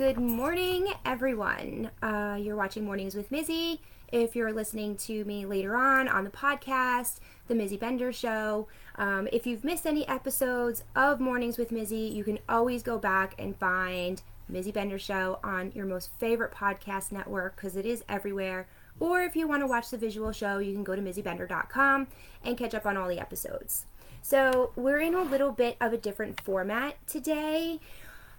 Good morning, everyone. Uh, you're watching Mornings with Mizzy. If you're listening to me later on on the podcast, The Mizzy Bender Show, um, if you've missed any episodes of Mornings with Mizzy, you can always go back and find Mizzy Bender Show on your most favorite podcast network because it is everywhere. Or if you want to watch the visual show, you can go to mizzybender.com and catch up on all the episodes. So, we're in a little bit of a different format today.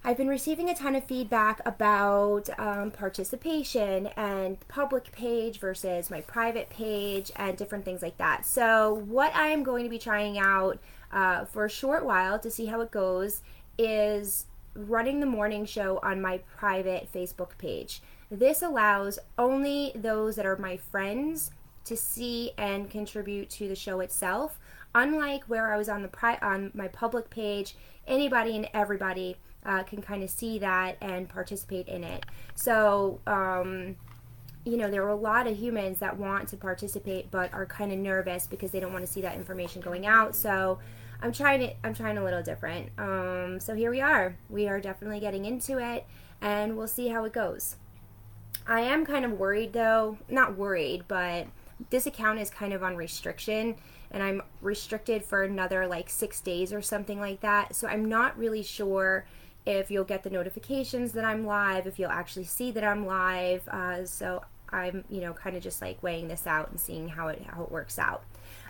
I've been receiving a ton of feedback about um, participation and public page versus my private page and different things like that. So, what I'm going to be trying out uh, for a short while to see how it goes is running the morning show on my private Facebook page. This allows only those that are my friends to see and contribute to the show itself. Unlike where I was on the pri- on my public page, anybody and everybody uh, can kind of see that and participate in it. So, um, you know, there are a lot of humans that want to participate but are kind of nervous because they don't want to see that information going out. So, I'm trying to I'm trying a little different. Um, so here we are. We are definitely getting into it, and we'll see how it goes. I am kind of worried though, not worried, but this account is kind of on restriction and I'm restricted for another like six days or something like that. So I'm not really sure if you'll get the notifications that I'm live, if you'll actually see that I'm live. Uh, so I'm, you know, kind of just like weighing this out and seeing how it how it works out.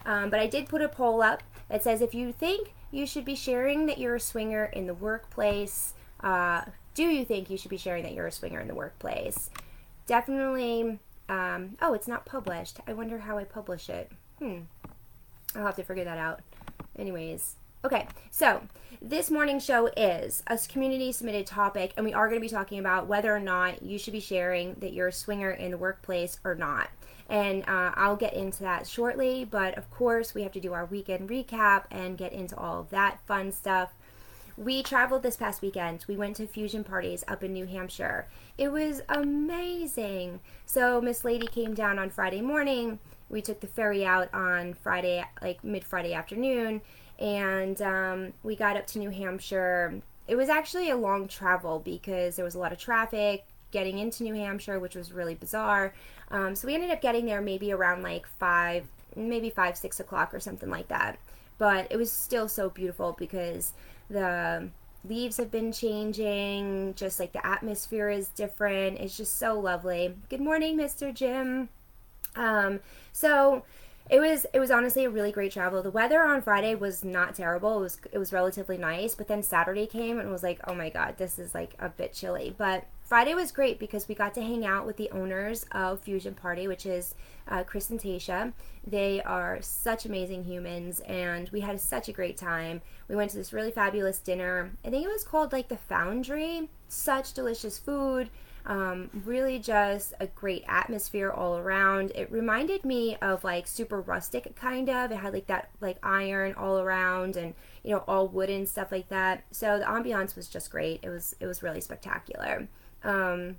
Um, but I did put a poll up that says if you think you should be sharing that you're a swinger in the workplace, uh, do you think you should be sharing that you're a swinger in the workplace? Definitely. Um, oh, it's not published. I wonder how I publish it. Hmm. I'll have to figure that out. Anyways, okay. So this morning show is a community submitted topic, and we are going to be talking about whether or not you should be sharing that you're a swinger in the workplace or not. And uh, I'll get into that shortly, but of course, we have to do our weekend recap and get into all of that fun stuff. We traveled this past weekend. We went to fusion parties up in New Hampshire. It was amazing. So, Miss Lady came down on Friday morning. We took the ferry out on Friday, like mid Friday afternoon, and um, we got up to New Hampshire. It was actually a long travel because there was a lot of traffic getting into New Hampshire, which was really bizarre. Um, so we ended up getting there maybe around like five, maybe five, six o'clock or something like that. But it was still so beautiful because the leaves have been changing, just like the atmosphere is different. It's just so lovely. Good morning, Mr. Jim. Um, so it was it was honestly a really great travel. The weather on Friday was not terrible. It was it was relatively nice, but then Saturday came and was like, "Oh my god, this is like a bit chilly." But Friday was great because we got to hang out with the owners of Fusion Party, which is uh, Chris and Tasha. They are such amazing humans, and we had such a great time. We went to this really fabulous dinner. I think it was called like the Foundry. Such delicious food. Um, really just a great atmosphere all around. It reminded me of like super rustic kind of. It had like that like iron all around and you know all wooden stuff like that. So the ambiance was just great. It was it was really spectacular. Um,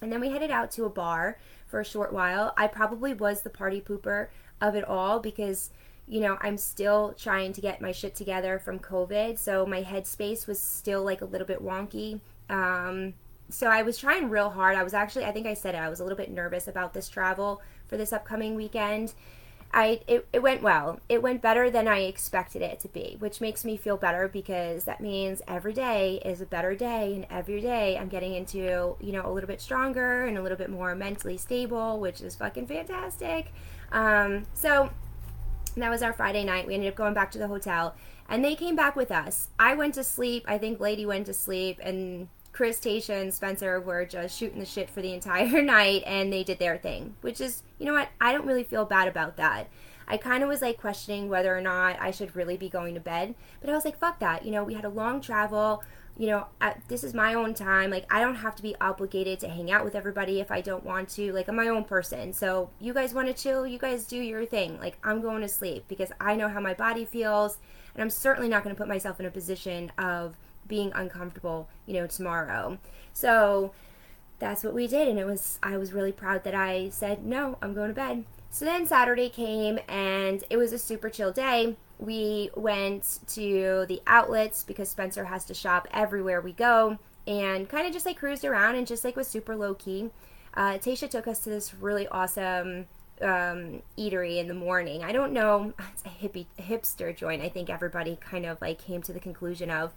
and then we headed out to a bar for a short while. I probably was the party pooper of it all because, you know, I'm still trying to get my shit together from COVID. So my headspace was still like a little bit wonky. Um, so I was trying real hard. I was actually, I think I said it, I was a little bit nervous about this travel for this upcoming weekend. I it, it went well. It went better than I expected it to be, which makes me feel better because that means every day is a better day and every day I'm getting into, you know, a little bit stronger and a little bit more mentally stable, which is fucking fantastic. Um, so that was our Friday night. We ended up going back to the hotel and they came back with us. I went to sleep. I think Lady went to sleep and Chris, Tasha, and Spencer were just shooting the shit for the entire night, and they did their thing, which is, you know what? I don't really feel bad about that. I kind of was like questioning whether or not I should really be going to bed. But I was like, fuck that. You know, we had a long travel. You know, at, this is my own time. Like, I don't have to be obligated to hang out with everybody if I don't want to. Like, I'm my own person. So, you guys want to chill, you guys do your thing. Like, I'm going to sleep because I know how my body feels. And I'm certainly not going to put myself in a position of being uncomfortable, you know, tomorrow. So, that's what we did and it was I was really proud that I said no, I'm going to bed. So then Saturday came and it was a super chill day. We went to the outlets because Spencer has to shop everywhere we go and kind of just like cruised around and just like was super low key. Uh, Tasha took us to this really awesome um, eatery in the morning. I don't know, it's a hippie hipster joint. I think everybody kind of like came to the conclusion of.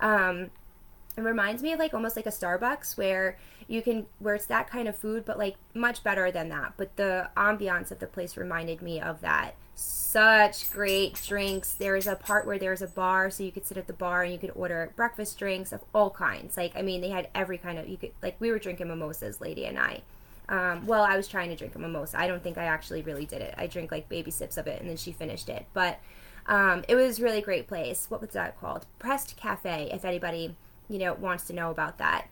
Um, it reminds me of like almost like a Starbucks where you can where it's that kind of food but like much better than that but the ambiance of the place reminded me of that such great drinks there's a part where there's a bar so you could sit at the bar and you could order breakfast drinks of all kinds like i mean they had every kind of you could like we were drinking mimosas lady and i um, well i was trying to drink a mimosa i don't think i actually really did it i drank like baby sips of it and then she finished it but um, it was really great place what was that called pressed cafe if anybody you know wants to know about that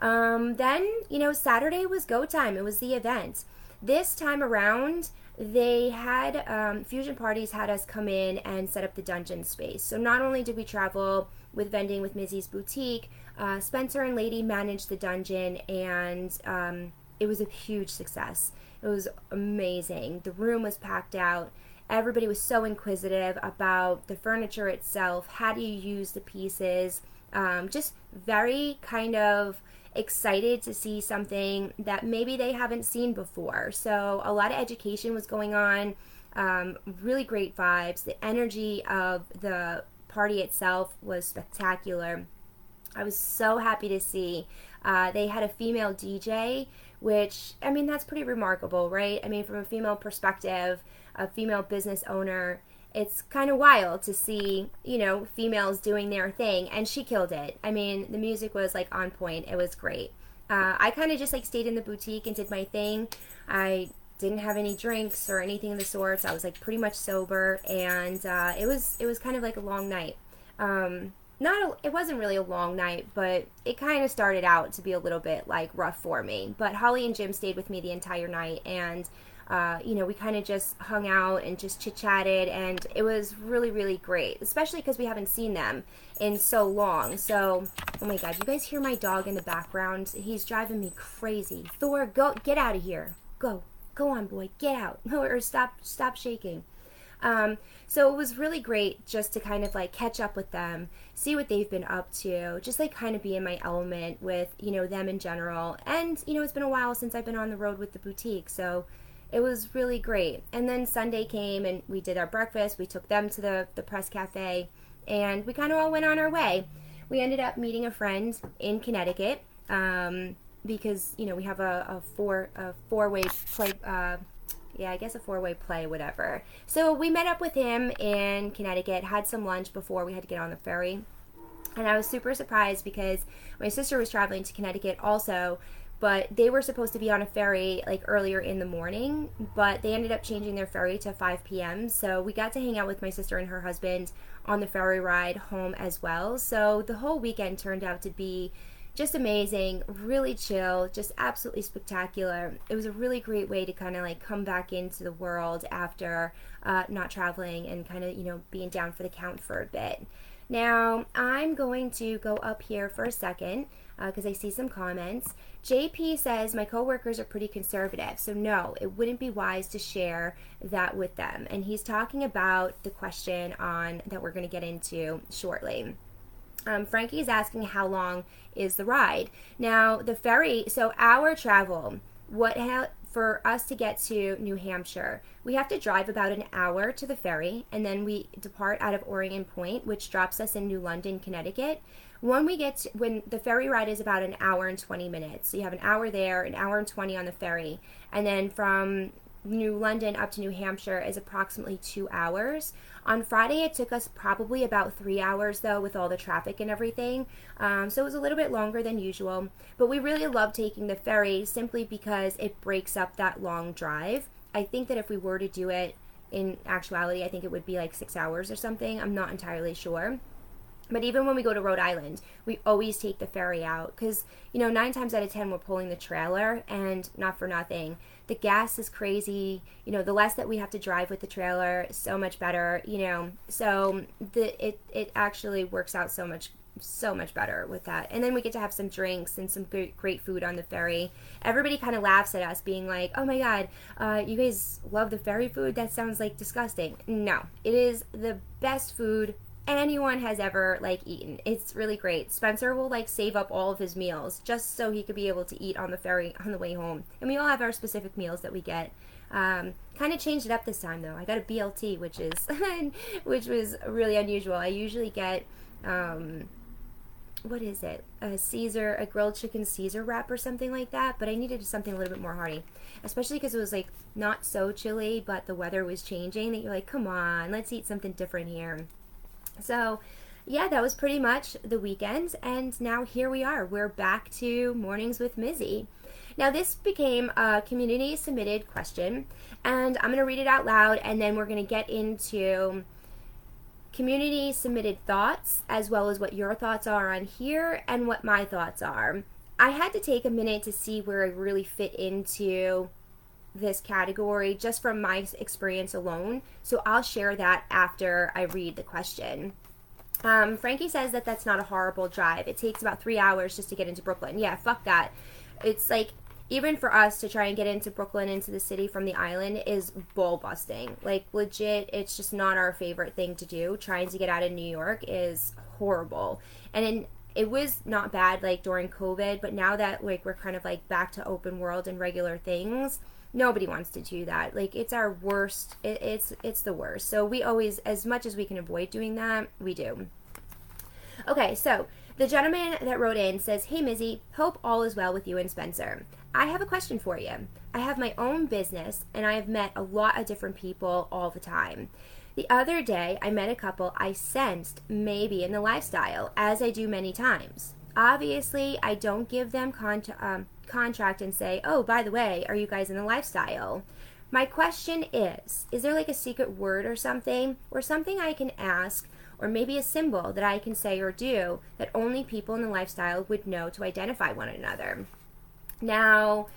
um, then, you know, Saturday was go time. It was the event. This time around, they had um, Fusion Parties had us come in and set up the dungeon space. So not only did we travel with vending with Mizzy's boutique, uh, Spencer and Lady managed the dungeon, and um, it was a huge success. It was amazing. The room was packed out. Everybody was so inquisitive about the furniture itself. How do you use the pieces? Um, just very kind of excited to see something that maybe they haven't seen before. So, a lot of education was going on, um, really great vibes. The energy of the party itself was spectacular. I was so happy to see. Uh, they had a female DJ, which, I mean, that's pretty remarkable, right? I mean, from a female perspective, a female business owner it's kind of wild to see, you know, females doing their thing, and she killed it. I mean, the music was like on point. It was great. Uh, I kind of just like stayed in the boutique and did my thing. I didn't have any drinks or anything of the sorts. I was like pretty much sober, and uh, it was it was kind of like a long night. Um, not a, it wasn't really a long night, but it kind of started out to be a little bit like rough for me. But Holly and Jim stayed with me the entire night, and uh, you know, we kind of just hung out and just chit chatted, and it was really, really great, especially because we haven't seen them in so long. So, oh my god, you guys hear my dog in the background? He's driving me crazy. Thor, go, get out of here. Go, go on, boy, get out, or stop, stop shaking. Um, so it was really great just to kind of like catch up with them, see what they've been up to, just like kind of be in my element with, you know, them in general. And, you know, it's been a while since I've been on the road with the boutique. So it was really great. And then Sunday came and we did our breakfast. We took them to the, the press cafe and we kind of all went on our way. We ended up meeting a friend in Connecticut um, because, you know, we have a, a four a four way play. Uh, yeah, I guess a four way play, whatever. So we met up with him in Connecticut, had some lunch before we had to get on the ferry. And I was super surprised because my sister was traveling to Connecticut also but they were supposed to be on a ferry like earlier in the morning but they ended up changing their ferry to 5 p.m so we got to hang out with my sister and her husband on the ferry ride home as well so the whole weekend turned out to be just amazing really chill just absolutely spectacular it was a really great way to kind of like come back into the world after uh, not traveling and kind of you know being down for the count for a bit now i'm going to go up here for a second because uh, I see some comments. JP says my coworkers are pretty conservative, so no, it wouldn't be wise to share that with them. And he's talking about the question on that we're going to get into shortly. Um, Frankie is asking how long is the ride. Now the ferry. So our travel. What ha- for us to get to New Hampshire, we have to drive about an hour to the ferry, and then we depart out of Orient Point, which drops us in New London, Connecticut. When we get to, when the ferry ride is about an hour and 20 minutes. So you have an hour there, an hour and 20 on the ferry. And then from New London up to New Hampshire is approximately two hours. On Friday, it took us probably about three hours though, with all the traffic and everything. Um, so it was a little bit longer than usual. But we really love taking the ferry simply because it breaks up that long drive. I think that if we were to do it in actuality, I think it would be like six hours or something. I'm not entirely sure. But even when we go to Rhode Island, we always take the ferry out because, you know, nine times out of ten, we're pulling the trailer, and not for nothing. The gas is crazy. You know, the less that we have to drive with the trailer, so much better, you know. So the it, it actually works out so much so much better with that. And then we get to have some drinks and some great, great food on the ferry. Everybody kind of laughs at us, being like, oh my God, uh, you guys love the ferry food? That sounds like disgusting. No, it is the best food anyone has ever like eaten. It's really great. Spencer will like save up all of his meals just so he could be able to eat on the ferry on the way home. And we all have our specific meals that we get. Um, kind of changed it up this time though. I got a BLT, which is which was really unusual. I usually get um, what is it? A Caesar, a grilled chicken Caesar wrap or something like that. But I needed something a little bit more hearty, especially because it was like not so chilly, but the weather was changing. That you're like, come on, let's eat something different here. So, yeah, that was pretty much the weekend, and now here we are. We're back to mornings with Mizzy. Now, this became a community submitted question, and I'm going to read it out loud, and then we're going to get into community submitted thoughts as well as what your thoughts are on here and what my thoughts are. I had to take a minute to see where I really fit into this category just from my experience alone. So I'll share that after I read the question. Um, Frankie says that that's not a horrible drive. It takes about three hours just to get into Brooklyn. Yeah, fuck that. It's like even for us to try and get into Brooklyn, into the city from the island, is ball busting. Like, legit, it's just not our favorite thing to do. Trying to get out of New York is horrible. And in, it was not bad, like, during COVID, but now that, like, we're kind of, like, back to open world and regular things, nobody wants to do that. Like, it's our worst. It, it's, it's the worst. So we always, as much as we can avoid doing that, we do. Okay, so the gentleman that wrote in says, Hey Mizzy, hope all is well with you and Spencer. I have a question for you. I have my own business and I have met a lot of different people all the time. The other day, I met a couple I sensed maybe in the lifestyle, as I do many times. Obviously, I don't give them con- um, contract and say, oh, by the way, are you guys in the lifestyle? My question is Is there like a secret word or something, or something I can ask or maybe a symbol that I can say or do that only people in the lifestyle would know to identify one another. Now,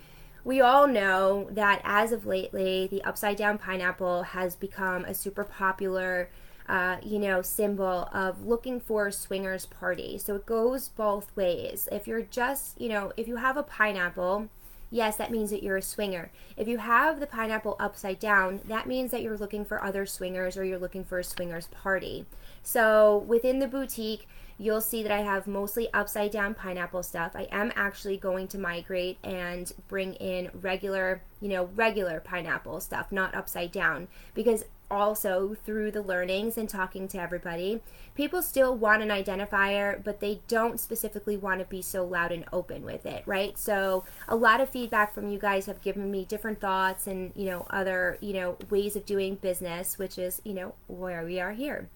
we all know that as of lately, the upside down pineapple has become a super popular, uh, you know, symbol of looking for a swingers party. So it goes both ways. If you're just, you know, if you have a pineapple, yes, that means that you're a swinger. If you have the pineapple upside down, that means that you're looking for other swingers or you're looking for a swingers party. So within the boutique, you'll see that I have mostly upside down pineapple stuff. I am actually going to migrate and bring in regular, you know, regular pineapple stuff, not upside down, because also through the learnings and talking to everybody, people still want an identifier, but they don't specifically want to be so loud and open with it, right? So a lot of feedback from you guys have given me different thoughts and, you know, other, you know, ways of doing business, which is, you know, where we are here.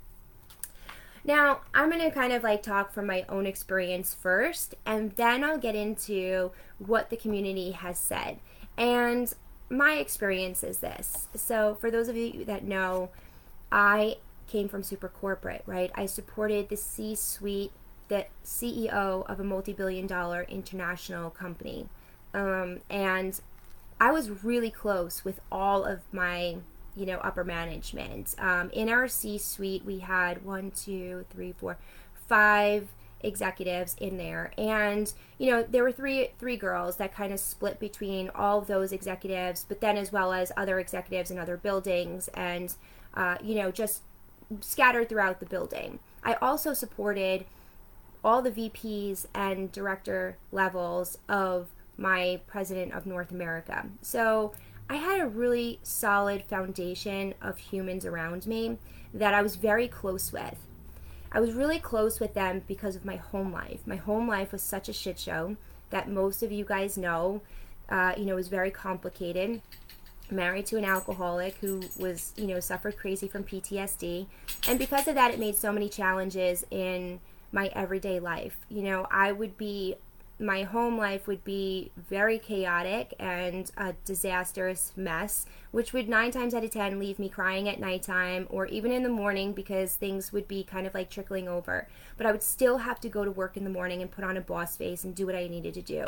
Now, I'm going to kind of like talk from my own experience first, and then I'll get into what the community has said. And my experience is this. So, for those of you that know, I came from super corporate, right? I supported the C suite, the CEO of a multi billion dollar international company. Um, and I was really close with all of my you know upper management um, in our c suite we had one two three four five executives in there. And you know there were three three girls that kind of split between all those executives but then as well as other executives in other buildings and uh, you know just scattered throughout the building. I also supported all the vps and director levels of my president of north america. So I had a really solid foundation of humans around me that I was very close with. I was really close with them because of my home life. My home life was such a shit show that most of you guys know, uh, you know, was very complicated. Married to an alcoholic who was, you know, suffered crazy from PTSD. And because of that, it made so many challenges in my everyday life. You know, I would be my home life would be very chaotic and a disastrous mess, which would nine times out of ten leave me crying at nighttime or even in the morning because things would be kind of like trickling over. But I would still have to go to work in the morning and put on a boss face and do what I needed to do.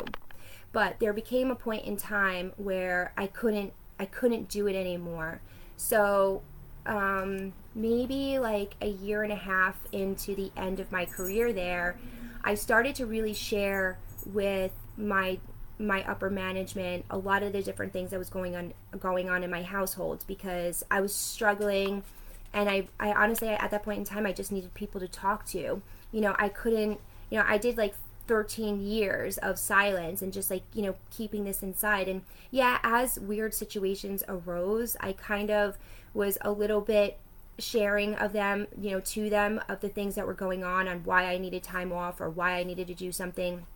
But there became a point in time where I couldn't I couldn't do it anymore. So um, maybe like a year and a half into the end of my career there, I started to really share with my my upper management a lot of the different things that was going on going on in my household because I was struggling and I, I honestly at that point in time I just needed people to talk to. You know, I couldn't you know, I did like 13 years of silence and just like, you know, keeping this inside. And yeah, as weird situations arose, I kind of was a little bit sharing of them, you know, to them of the things that were going on on why I needed time off or why I needed to do something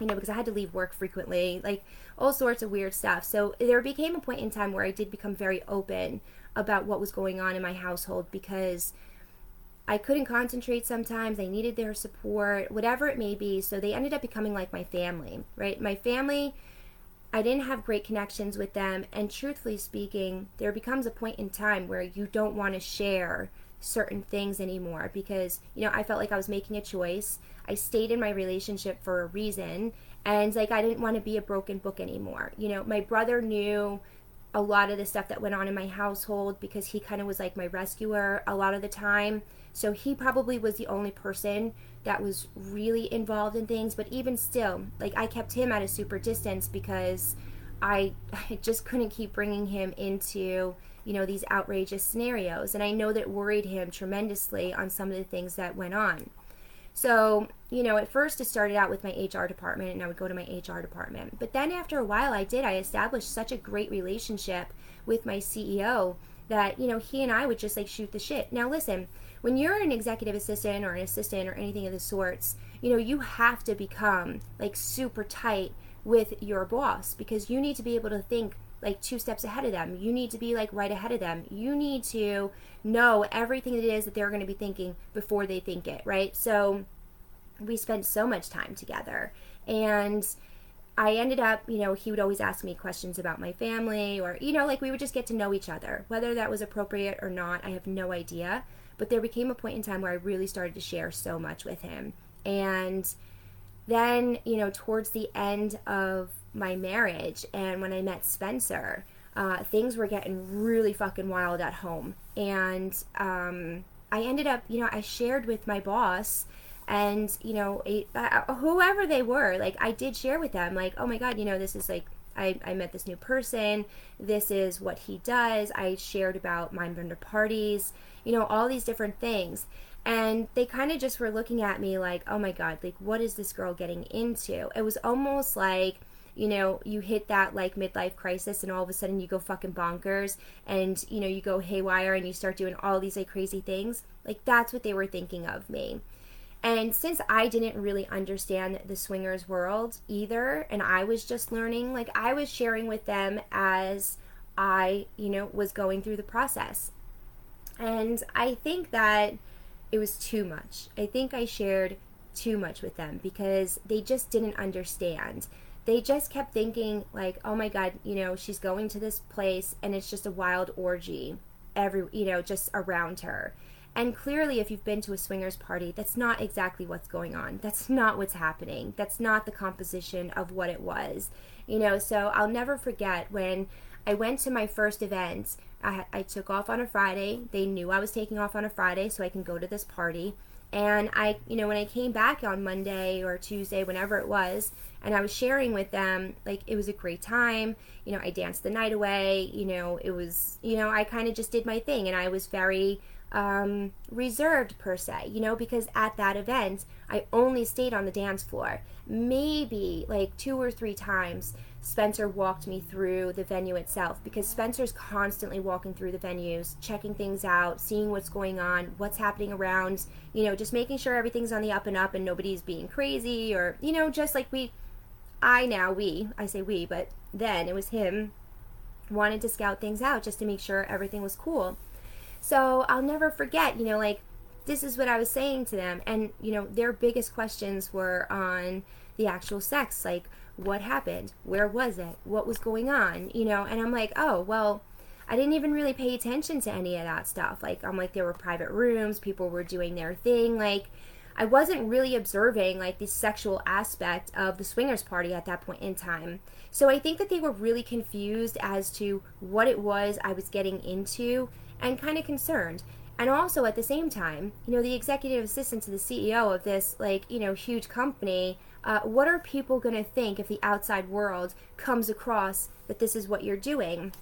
you know, because I had to leave work frequently, like all sorts of weird stuff. So there became a point in time where I did become very open about what was going on in my household because I couldn't concentrate sometimes. I needed their support, whatever it may be. So they ended up becoming like my family, right? My family, I didn't have great connections with them. And truthfully speaking, there becomes a point in time where you don't want to share certain things anymore because, you know, I felt like I was making a choice. I stayed in my relationship for a reason. And like, I didn't want to be a broken book anymore. You know, my brother knew a lot of the stuff that went on in my household because he kind of was like my rescuer a lot of the time. So he probably was the only person that was really involved in things. But even still, like, I kept him at a super distance because I, I just couldn't keep bringing him into you know, these outrageous scenarios. And I know that worried him tremendously on some of the things that went on. So, you know, at first it started out with my HR department and I would go to my HR department. But then after a while, I did. I established such a great relationship with my CEO that, you know, he and I would just like shoot the shit. Now, listen, when you're an executive assistant or an assistant or anything of the sorts, you know, you have to become like super tight with your boss because you need to be able to think like two steps ahead of them. You need to be like right ahead of them. You need to know everything it is that they're going to be thinking before they think it, right? So we spent so much time together. And I ended up, you know, he would always ask me questions about my family or, you know, like we would just get to know each other. Whether that was appropriate or not, I have no idea. But there became a point in time where I really started to share so much with him. And then, you know, towards the end of my marriage and when I met Spencer, uh, things were getting really fucking wild at home. And um, I ended up, you know, I shared with my boss and, you know, whoever they were, like, I did share with them, like, oh my God, you know, this is like, I, I met this new person. This is what he does. I shared about Mindbender parties, you know, all these different things. And they kind of just were looking at me like, oh my God, like, what is this girl getting into? It was almost like, you know, you hit that like midlife crisis and all of a sudden you go fucking bonkers and, you know, you go haywire and you start doing all these like crazy things. Like, that's what they were thinking of me. And since I didn't really understand the swingers world either, and I was just learning, like, I was sharing with them as I, you know, was going through the process. And I think that it was too much. I think I shared too much with them because they just didn't understand. They just kept thinking like, "Oh my god, you know, she's going to this place and it's just a wild orgy every, you know, just around her." And clearly, if you've been to a swingers party, that's not exactly what's going on. That's not what's happening. That's not the composition of what it was. You know, so I'll never forget when I went to my first event I, I took off on a Friday. They knew I was taking off on a Friday so I can go to this party. And I, you know, when I came back on Monday or Tuesday, whenever it was, and I was sharing with them, like, it was a great time. You know, I danced the night away. You know, it was, you know, I kind of just did my thing and I was very um, reserved per se, you know, because at that event, I only stayed on the dance floor maybe like two or three times Spencer walked me through the venue itself because Spencer's constantly walking through the venues, checking things out, seeing what's going on, what's happening around, you know, just making sure everything's on the up and up and nobody's being crazy or, you know, just like we, I now, we, I say we, but then it was him wanted to scout things out just to make sure everything was cool. So I'll never forget, you know, like this is what I was saying to them. And, you know, their biggest questions were on the actual sex. Like, what happened? Where was it? What was going on? You know, and I'm like, oh, well, I didn't even really pay attention to any of that stuff. Like, I'm like, there were private rooms, people were doing their thing. Like, I wasn't really observing like the sexual aspect of the swingers party at that point in time. So I think that they were really confused as to what it was I was getting into and kind of concerned. And also at the same time, you know, the executive assistant to the CEO of this like, you know, huge company, uh, what are people going to think if the outside world comes across that this is what you're doing?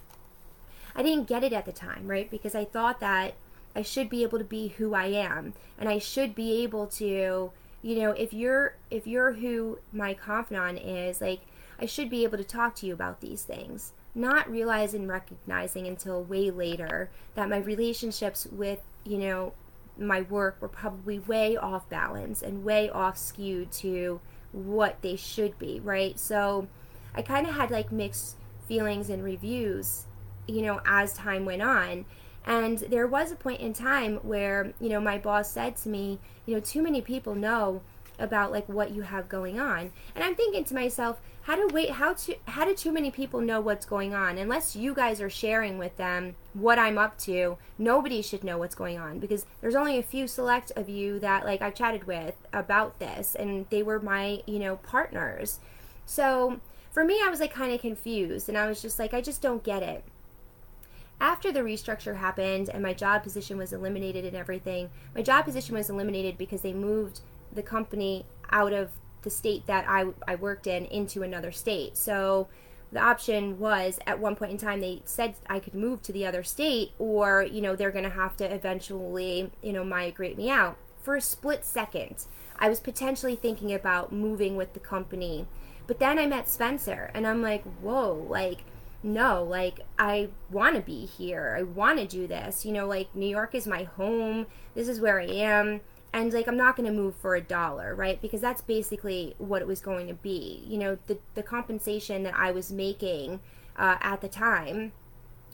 I didn't get it at the time, right? Because I thought that I should be able to be who I am and I should be able to, you know, if you're if you're who my confidant is, like I should be able to talk to you about these things. Not realizing recognizing until way later that my relationships with, you know, my work were probably way off balance and way off skewed to what they should be, right? So I kind of had like mixed feelings and reviews, you know, as time went on. And there was a point in time where, you know, my boss said to me, you know, too many people know about like what you have going on. And I'm thinking to myself, how do wait how to how do too many people know what's going on? Unless you guys are sharing with them what I'm up to, nobody should know what's going on because there's only a few select of you that like I've chatted with about this and they were my, you know, partners. So for me I was like kind of confused and I was just like I just don't get it after the restructure happened and my job position was eliminated and everything, my job position was eliminated because they moved the company out of the state that I, I worked in into another state. So the option was at one point in time they said I could move to the other state or, you know, they're going to have to eventually, you know, migrate me out. For a split second, I was potentially thinking about moving with the company. But then I met Spencer and I'm like, whoa, like, no, like, I want to be here. I want to do this. You know, like, New York is my home. This is where I am and like i'm not going to move for a dollar right? Because that's basically what it was going to be. You know the, the compensation that i was making uh, at the time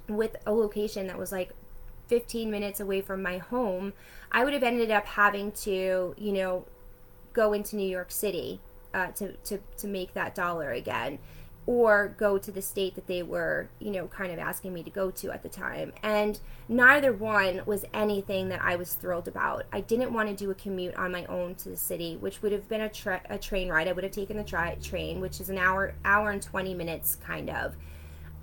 with a location that was like 15 minutes away from my home i would have ended up having to you know go into new york city uh, to, to, to make that dollar again or go to the state that they were, you know, kind of asking me to go to at the time. And neither one was anything that I was thrilled about. I didn't want to do a commute on my own to the city, which would have been a, tra- a train ride. I would have taken the tri- train, which is an hour, hour and 20 minutes kind of.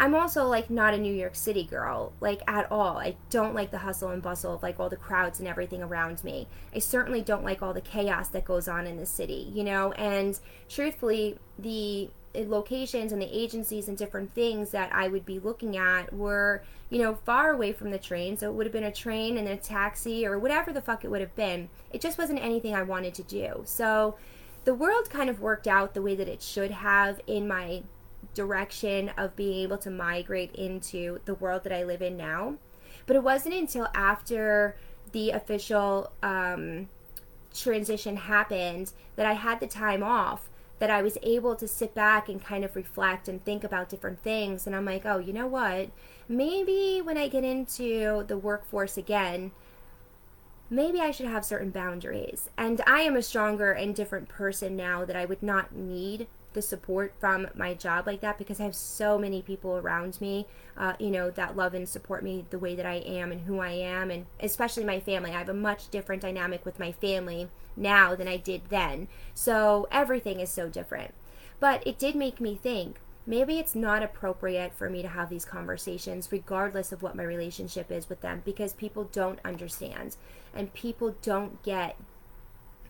I'm also like not a New York City girl, like at all. I don't like the hustle and bustle of like all the crowds and everything around me. I certainly don't like all the chaos that goes on in the city, you know? And truthfully, the locations and the agencies and different things that I would be looking at were, you know, far away from the train. So it would have been a train and a taxi or whatever the fuck it would have been. It just wasn't anything I wanted to do. So the world kind of worked out the way that it should have in my direction of being able to migrate into the world that I live in now. But it wasn't until after the official um, transition happened that I had the time off that I was able to sit back and kind of reflect and think about different things. And I'm like, oh, you know what? Maybe when I get into the workforce again, maybe I should have certain boundaries. And I am a stronger and different person now that I would not need the support from my job like that because I have so many people around me, uh, you know, that love and support me the way that I am and who I am, and especially my family. I have a much different dynamic with my family now than I did then. So everything is so different. But it did make me think maybe it's not appropriate for me to have these conversations regardless of what my relationship is with them because people don't understand and people don't get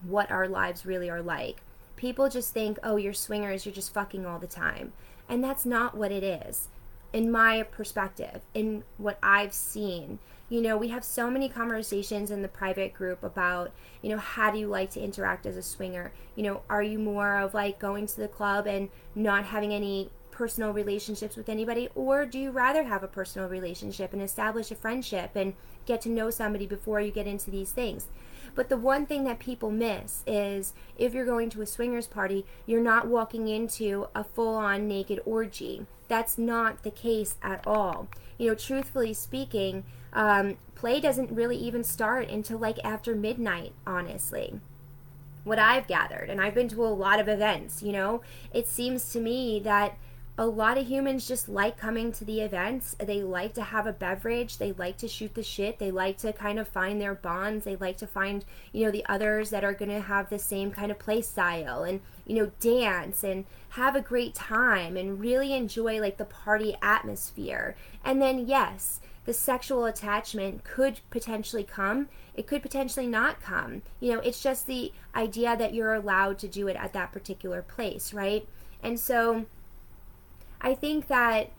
what our lives really are like. People just think, oh, you're swingers, you're just fucking all the time. And that's not what it is. In my perspective, in what I've seen, you know, we have so many conversations in the private group about, you know, how do you like to interact as a swinger? You know, are you more of like going to the club and not having any personal relationships with anybody, or do you rather have a personal relationship and establish a friendship and get to know somebody before you get into these things? But the one thing that people miss is if you're going to a swingers party, you're not walking into a full on naked orgy. That's not the case at all. You know, truthfully speaking, um, play doesn't really even start until like after midnight, honestly. What I've gathered, and I've been to a lot of events, you know, it seems to me that a lot of humans just like coming to the events. They like to have a beverage. They like to shoot the shit. They like to kind of find their bonds. They like to find, you know, the others that are going to have the same kind of play style and, you know, dance and have a great time and really enjoy like the party atmosphere. And then, yes, the sexual attachment could potentially come. It could potentially not come. You know, it's just the idea that you're allowed to do it at that particular place, right? And so, I think that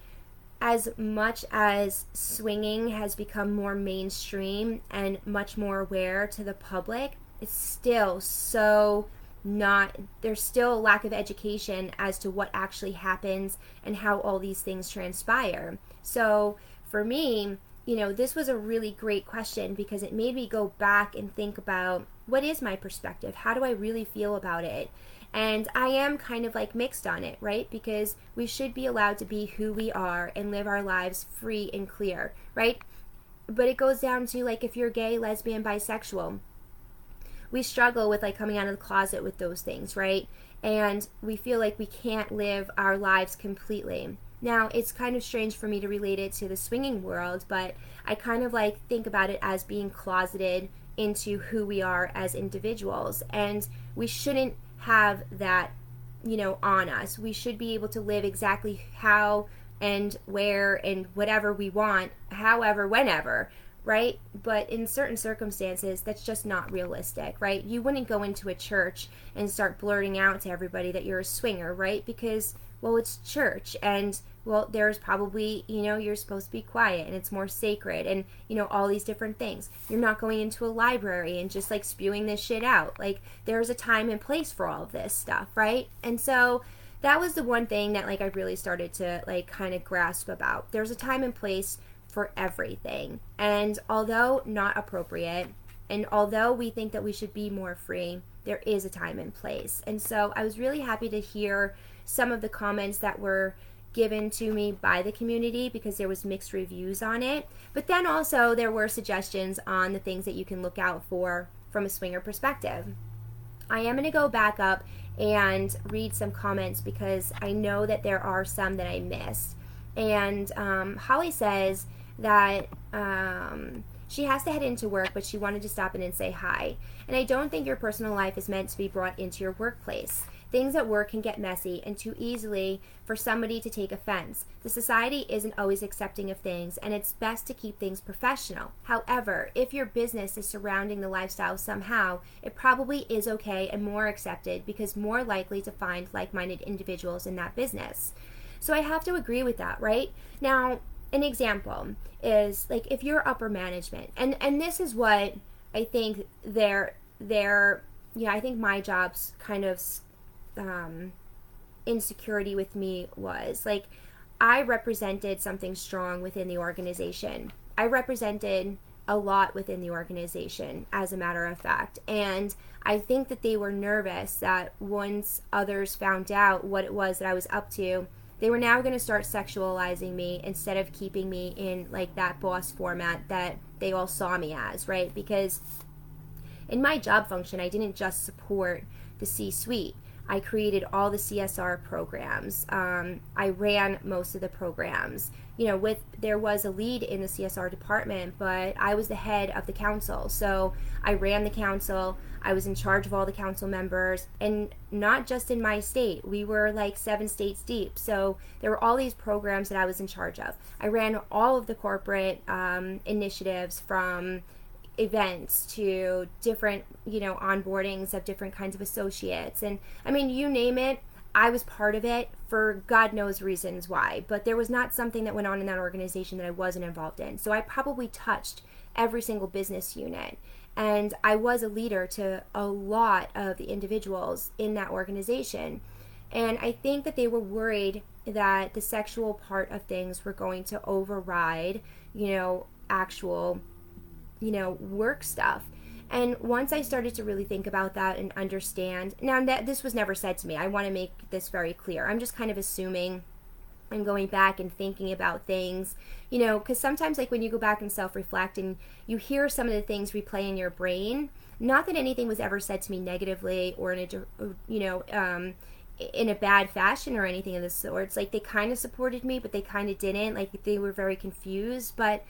as much as swinging has become more mainstream and much more aware to the public, it's still so not there's still a lack of education as to what actually happens and how all these things transpire. So for me, you know, this was a really great question because it made me go back and think about what is my perspective? How do I really feel about it? And I am kind of like mixed on it, right? Because we should be allowed to be who we are and live our lives free and clear, right? But it goes down to like if you're gay, lesbian, bisexual, we struggle with like coming out of the closet with those things, right? And we feel like we can't live our lives completely. Now, it's kind of strange for me to relate it to the swinging world, but I kind of like think about it as being closeted into who we are as individuals. And we shouldn't have that, you know, on us. We should be able to live exactly how and where and whatever we want, however, whenever, right? But in certain circumstances, that's just not realistic, right? You wouldn't go into a church and start blurting out to everybody that you're a swinger, right? Because, well, it's church and well there's probably you know you're supposed to be quiet and it's more sacred and you know all these different things. You're not going into a library and just like spewing this shit out. Like there's a time and place for all of this stuff right? And so that was the one thing that like i really started to like kind of grasp about. There's a time and place for everything and although not appropriate and although we think that we should be more free there is a time and place. And so i was really happy to hear some of the comments that were given to me by the community because there was mixed reviews on it. But then also there were suggestions on the things that you can look out for from a swinger perspective. I am going to go back up and read some comments because I know that there are some that I missed. And um, Holly says that um, she has to head into work, but she wanted to stop in and say hi. And I don't think your personal life is meant to be brought into your workplace. Things at work can get messy and too easily for somebody to take offense. The society isn't always accepting of things, and it's best to keep things professional. However, if your business is surrounding the lifestyle somehow, it probably is okay and more accepted because more likely to find like minded individuals in that business. So I have to agree with that, right? Now, an example is like if you're upper management, and, and this is what I think they're, they're, yeah, I think my job's kind of um, insecurity with me was. Like, I represented something strong within the organization. I represented a lot within the organization, as a matter of fact. And I think that they were nervous that once others found out what it was that I was up to, they were now going to start sexualizing me instead of keeping me in like that boss format that they all saw me as, right? Because in my job function, I didn't just support the C suite. I created all the CSR programs. Um, I ran most of the programs. You know, with there was a lead in the CSR department, but I was the head of the council. So I ran the council. I was in charge of all the council members, and not just in my state. We were like seven states deep. So there were all these programs that I was in charge of. I ran all of the corporate um, initiatives from events to different you know onboardings of different kinds of associates. And i mean you name it i was part of it for god knows reasons why. But there was not something that went on in that organization that i wasn't involved in. So i probably touched every single business unit. And i was a leader to a lot of the individuals in that organization. And I think that they were worried that the sexual part of things were going to override, you know, actual, you know, work stuff. And once I started to really think about that and understand, now that this was never said to me, I want to make this very clear. I'm just kind of assuming and going back and thinking about things, you know, because sometimes, like when you go back and self reflect and you hear some of the things replay in your brain, not that anything was ever said to me negatively or in a, you know, um, in a bad fashion or anything of the sort. It's like they kind of supported me, but they kind of didn't. Like they were very confused. But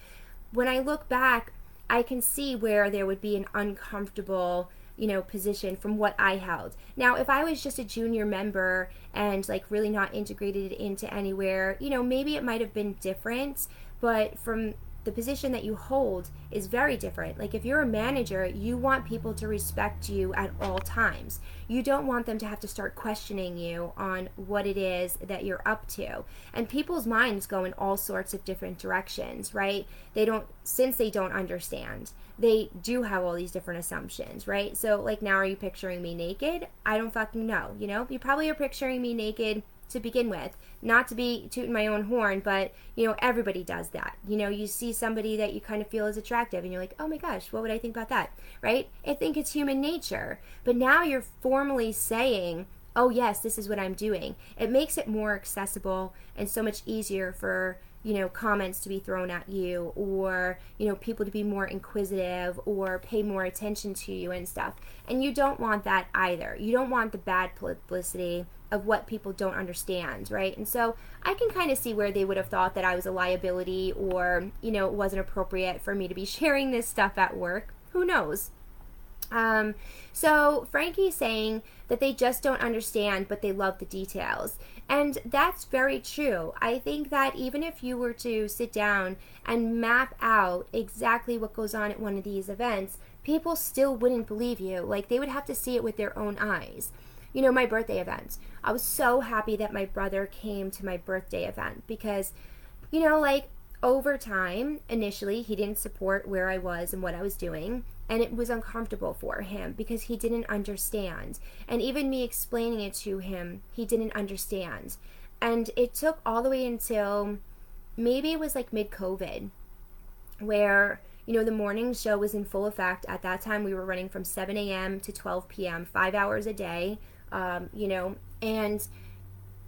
when I look back, I can see where there would be an uncomfortable you know position from what I held. Now, if I was just a junior member and like really not integrated into anywhere, you know, maybe it might have been different, but from the position that you hold is very different. Like if you're a manager, you want people to respect you at all times. You don't want them to have to start questioning you on what it is that you're up to. And people's minds go in all sorts of different directions, right? They don't since they don't understand. They do have all these different assumptions, right? So like now are you picturing me naked? I don't fucking know, you know? You probably are picturing me naked to begin with. Not to be tooting my own horn, but you know, everybody does that. You know, you see somebody that you kind of feel is attractive and you're like, oh my gosh, what would I think about that? Right? I think it's human nature. But now you're formally saying, oh yes, this is what I'm doing. It makes it more accessible and so much easier for you know comments to be thrown at you or you know people to be more inquisitive or pay more attention to you and stuff and you don't want that either you don't want the bad publicity of what people don't understand, right? And so I can kind of see where they would have thought that I was a liability or, you know, it wasn't appropriate for me to be sharing this stuff at work. Who knows? Um, so Frankie's saying that they just don't understand, but they love the details. And that's very true. I think that even if you were to sit down and map out exactly what goes on at one of these events, people still wouldn't believe you. Like they would have to see it with their own eyes you know, my birthday event. I was so happy that my brother came to my birthday event because, you know, like over time, initially, he didn't support where I was and what I was doing. And it was uncomfortable for him because he didn't understand. And even me explaining it to him, he didn't understand. And it took all the way until maybe it was like mid COVID, where you know, the morning show was in full effect. At that time, we were running from 7 a.m. to 12 p.m., five hours a day um, you know, and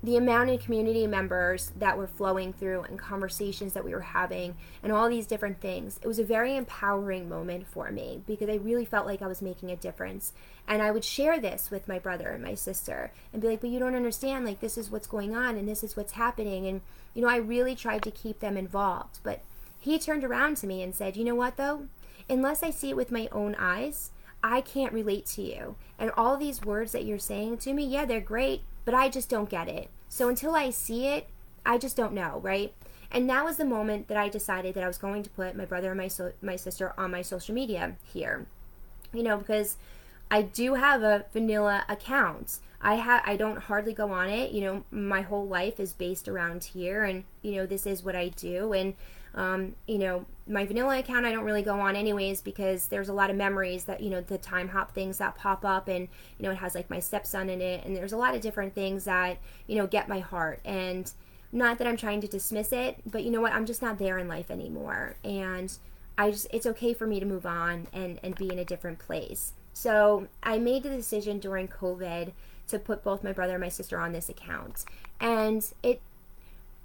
the amount of community members that were flowing through and conversations that we were having and all these different things it was a very empowering moment for me because i really felt like i was making a difference. And i would share this with my brother and my sister and be like but you don't understand like this is what's going on and this is what's happening. And you know i really tried to keep them involved but he turned around to me and said you know what though? Unless i see it with my own eyes I can't relate to you. And all these words that you're saying to me, yeah, they're great, but I just don't get it. So until I see it, I just don't know, right? And that was the moment that I decided that I was going to put my brother and my so- my sister on my social media here. You know, because I do have a vanilla account. I have I don't hardly go on it. You know, my whole life is based around here and you know, this is what I do and um, you know, my vanilla account I don't really go on anyways because there's a lot of memories that, you know, the time hop things that pop up and, you know, it has like my stepson in it and there's a lot of different things that, you know, get my heart. And not that I'm trying to dismiss it, but you know what? I'm just not there in life anymore. And I just, it's okay for me to move on and, and be in a different place. So I made the decision during COVID to put both my brother and my sister on this account. And it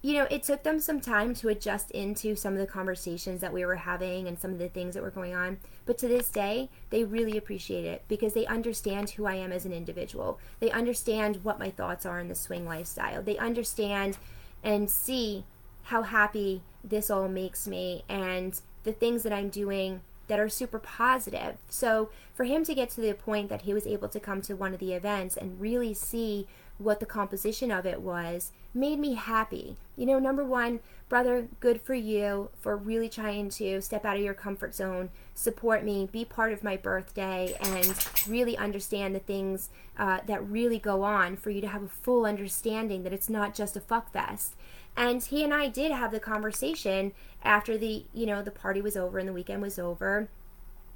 you know, it took them some time to adjust into some of the conversations that we were having and some of the things that were going on. But to this day, they really appreciate it because they understand who I am as an individual. They understand what my thoughts are in the swing lifestyle. They understand and see how happy this all makes me and the things that I'm doing that are super positive. So for him to get to the point that he was able to come to one of the events and really see what the composition of it was made me happy. You know, number one, brother, good for you for really trying to step out of your comfort zone, support me, be part of my birthday, and really understand the things uh, that really go on for you to have a full understanding that it's not just a fuck fest. And he and I did have the conversation after the, you know, the party was over and the weekend was over.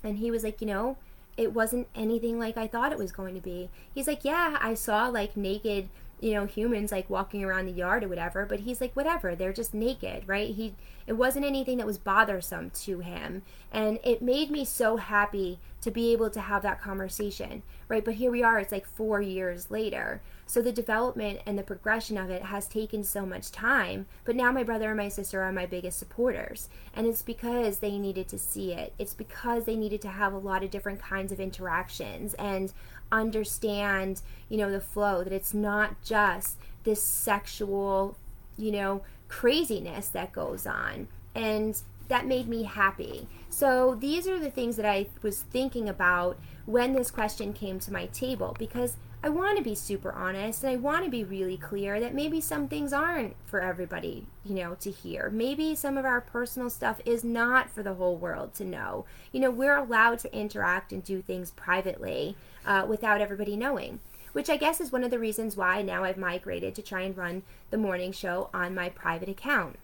And he was like, you know, it wasn't anything like I thought it was going to be. He's like, yeah, I saw like naked you know, humans like walking around the yard or whatever, but he's like, whatever, they're just naked, right? He, it wasn't anything that was bothersome to him. And it made me so happy to be able to have that conversation, right? But here we are, it's like four years later. So the development and the progression of it has taken so much time. But now my brother and my sister are my biggest supporters. And it's because they needed to see it. It's because they needed to have a lot of different kinds of interactions and understand, you know, the flow, that it's not just this sexual, you know, craziness that goes on. And that made me happy. So these are the things that I was thinking about when this question came to my table because I want to be super honest and I want to be really clear that maybe some things aren't for everybody, you know, to hear. Maybe some of our personal stuff is not for the whole world to know. You know, we're allowed to interact and do things privately uh, without everybody knowing, which I guess is one of the reasons why now I've migrated to try and run the morning show on my private account.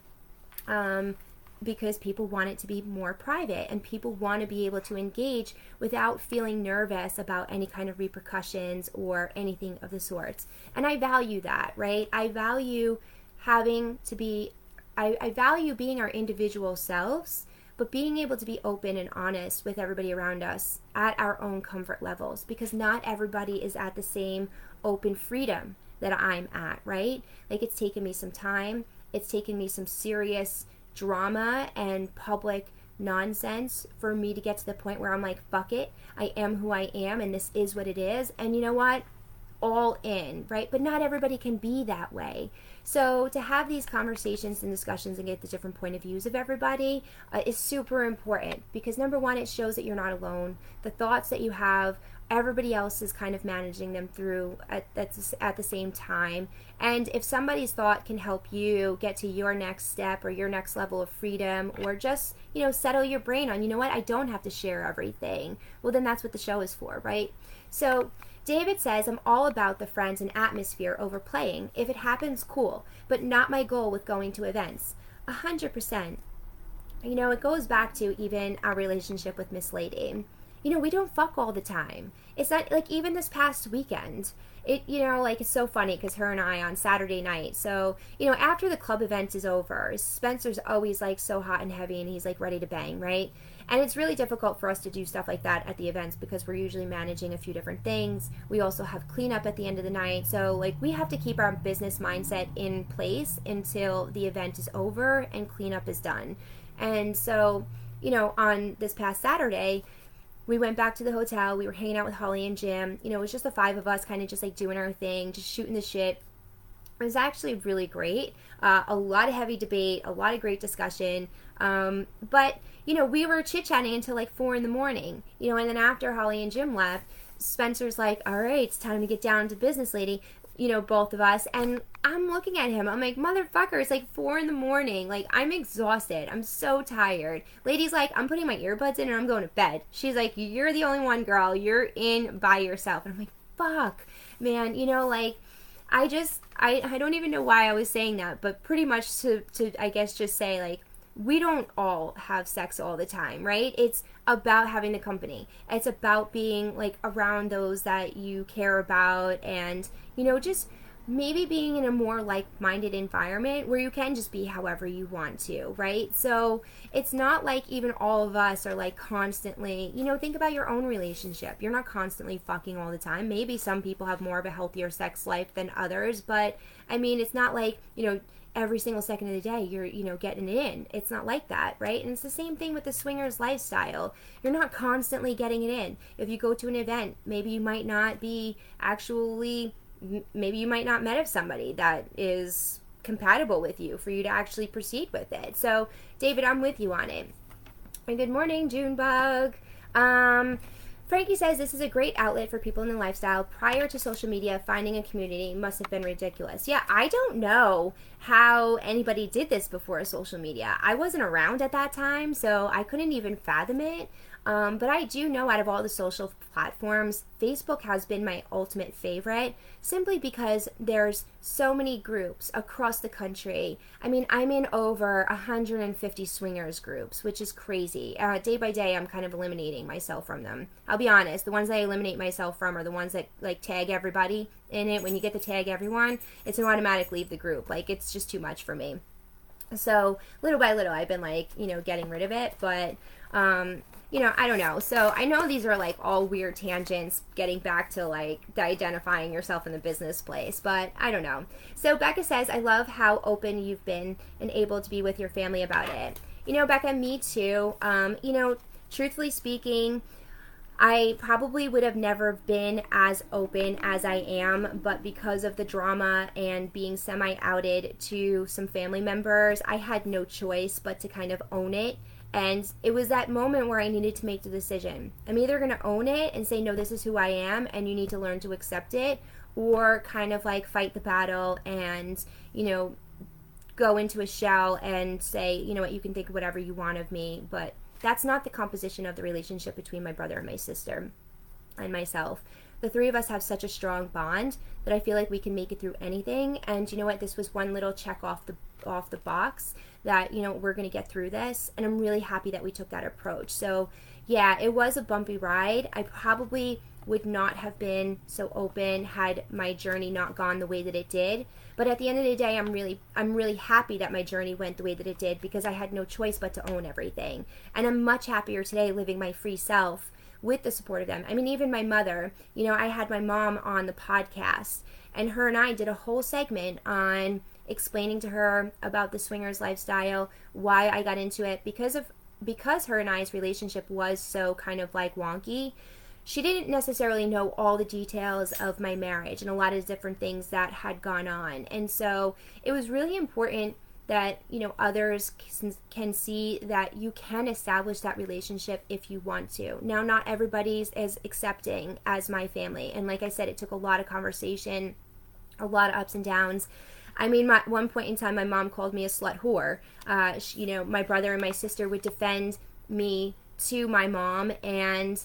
Um, because people want it to be more private and people want to be able to engage without feeling nervous about any kind of repercussions or anything of the sorts. And I value that, right? I value having to be, I, I value being our individual selves, but being able to be open and honest with everybody around us at our own comfort levels because not everybody is at the same open freedom that I'm at, right? Like it's taken me some time, it's taken me some serious drama and public nonsense for me to get to the point where I'm like, fuck it, I am who I am, and this is what it is. And you know what? All in, right? But not everybody can be that way. So to have these conversations and discussions and get the different point of views of everybody uh, is super important because number one, it shows that you're not alone. The thoughts that you have everybody else is kind of managing them through at, at, at the same time. And if somebody's thought can help you get to your next step or your next level of freedom or just, you know, settle your brain on, you know what, I don't have to share everything, well, then that's what the show is for, right? So, David says, I'm all about the friends and atmosphere over playing. If it happens, cool, but not my goal with going to events. A hundred percent. You know, it goes back to even our relationship with Miss Lady you know, we don't fuck all the time. It's not like even this past weekend, it, you know, like it's so funny because her and I on Saturday night. So, you know, after the club event is over, Spencer's always like so hot and heavy and he's like ready to bang, right? And it's really difficult for us to do stuff like that at the events because we're usually managing a few different things. We also have cleanup at the end of the night. So, like, we have to keep our business mindset in place until the event is over and cleanup is done. And so, you know, on this past Saturday, we went back to the hotel. We were hanging out with Holly and Jim. You know, it was just the five of us kind of just like doing our thing, just shooting the shit. It was actually really great. Uh, a lot of heavy debate, a lot of great discussion. Um, but, you know, we were chit chatting until like four in the morning, you know, and then after Holly and Jim left, Spencer's like, all right, it's time to get down to business, lady you know, both of us. And I'm looking at him. I'm like, motherfucker, it's like four in the morning. Like, I'm exhausted. I'm so tired. Lady's like, I'm putting my earbuds in and I'm going to bed. She's like, you're the only one, girl. You're in by yourself. And I'm like, fuck, man. You know, like, I just, I, I don't even know why I was saying that, but pretty much to, to, I guess, just say, like, we don't all have sex all the time, right? It's about having the company. It's about being like around those that you care about and, you know, just maybe being in a more like-minded environment where you can just be however you want to, right? So, it's not like even all of us are like constantly, you know, think about your own relationship. You're not constantly fucking all the time. Maybe some people have more of a healthier sex life than others, but I mean, it's not like, you know, every single second of the day you're you know getting it in. It's not like that right? And it's the same thing with the swingers lifestyle. You're not constantly getting it in. If you go to an event maybe you might not be actually maybe you might not met of somebody that is compatible with you for you to actually proceed with it. So david i'm with you on it. And good morning junebug. Um Frankie says this is a great outlet for people in the lifestyle. Prior to social media, finding a community must have been ridiculous. Yeah, I don't know how anybody did this before social media. I wasn't around at that time, so I couldn't even fathom it. Um, but I do know out of all the social platforms, Facebook has been my ultimate favorite simply because there's so many groups across the country. I mean, I'm in over 150 swingers groups, which is crazy. Uh, day by day, I'm kind of eliminating myself from them. I'll be honest, the ones I eliminate myself from are the ones that like tag everybody in it. When you get to tag everyone, it's an automatic leave the group. Like, it's just too much for me. So little by little, I've been like, you know, getting rid of it. But um, you know, I don't know. So I know these are like all weird tangents getting back to like identifying yourself in the business place, but I don't know. So Becca says, I love how open you've been and able to be with your family about it. You know, Becca, me too. Um, you know, truthfully speaking, I probably would have never been as open as I am, but because of the drama and being semi outed to some family members, I had no choice but to kind of own it and it was that moment where I needed to make the decision. I'm either going to own it and say, no, this is who I am, and you need to learn to accept it, or kind of like fight the battle and, you know, go into a shell and say, you know what, you can think whatever you want of me. But that's not the composition of the relationship between my brother and my sister and myself. The three of us have such a strong bond that I feel like we can make it through anything. And you know what? This was one little check off the off the box that you know we're going to get through this. And i'm really happy that we took that approach. So yeah it was a bumpy ride. I probably would not have been so open had my journey not gone the way that it did. But at the end of the day i'm really i'm really happy that my journey went the way that it did because i had no choice but to own everything. And i'm much happier today living my free self with the support of them i mean even my mother you know i had my mom on the podcast and her and i did a whole segment on explaining to her about the swingers lifestyle, why I got into it because of because her and I's relationship was so kind of like wonky. She didn't necessarily know all the details of my marriage and a lot of different things that had gone on. And so it was really important that you know others can see that you can establish that relationship if you want to now not everybody's as accepting as my family and like i said it took a lot of conversation a lot of ups and downs I mean, my, one point in time, my mom called me a slut whore. Uh, she, you know, my brother and my sister would defend me to my mom, and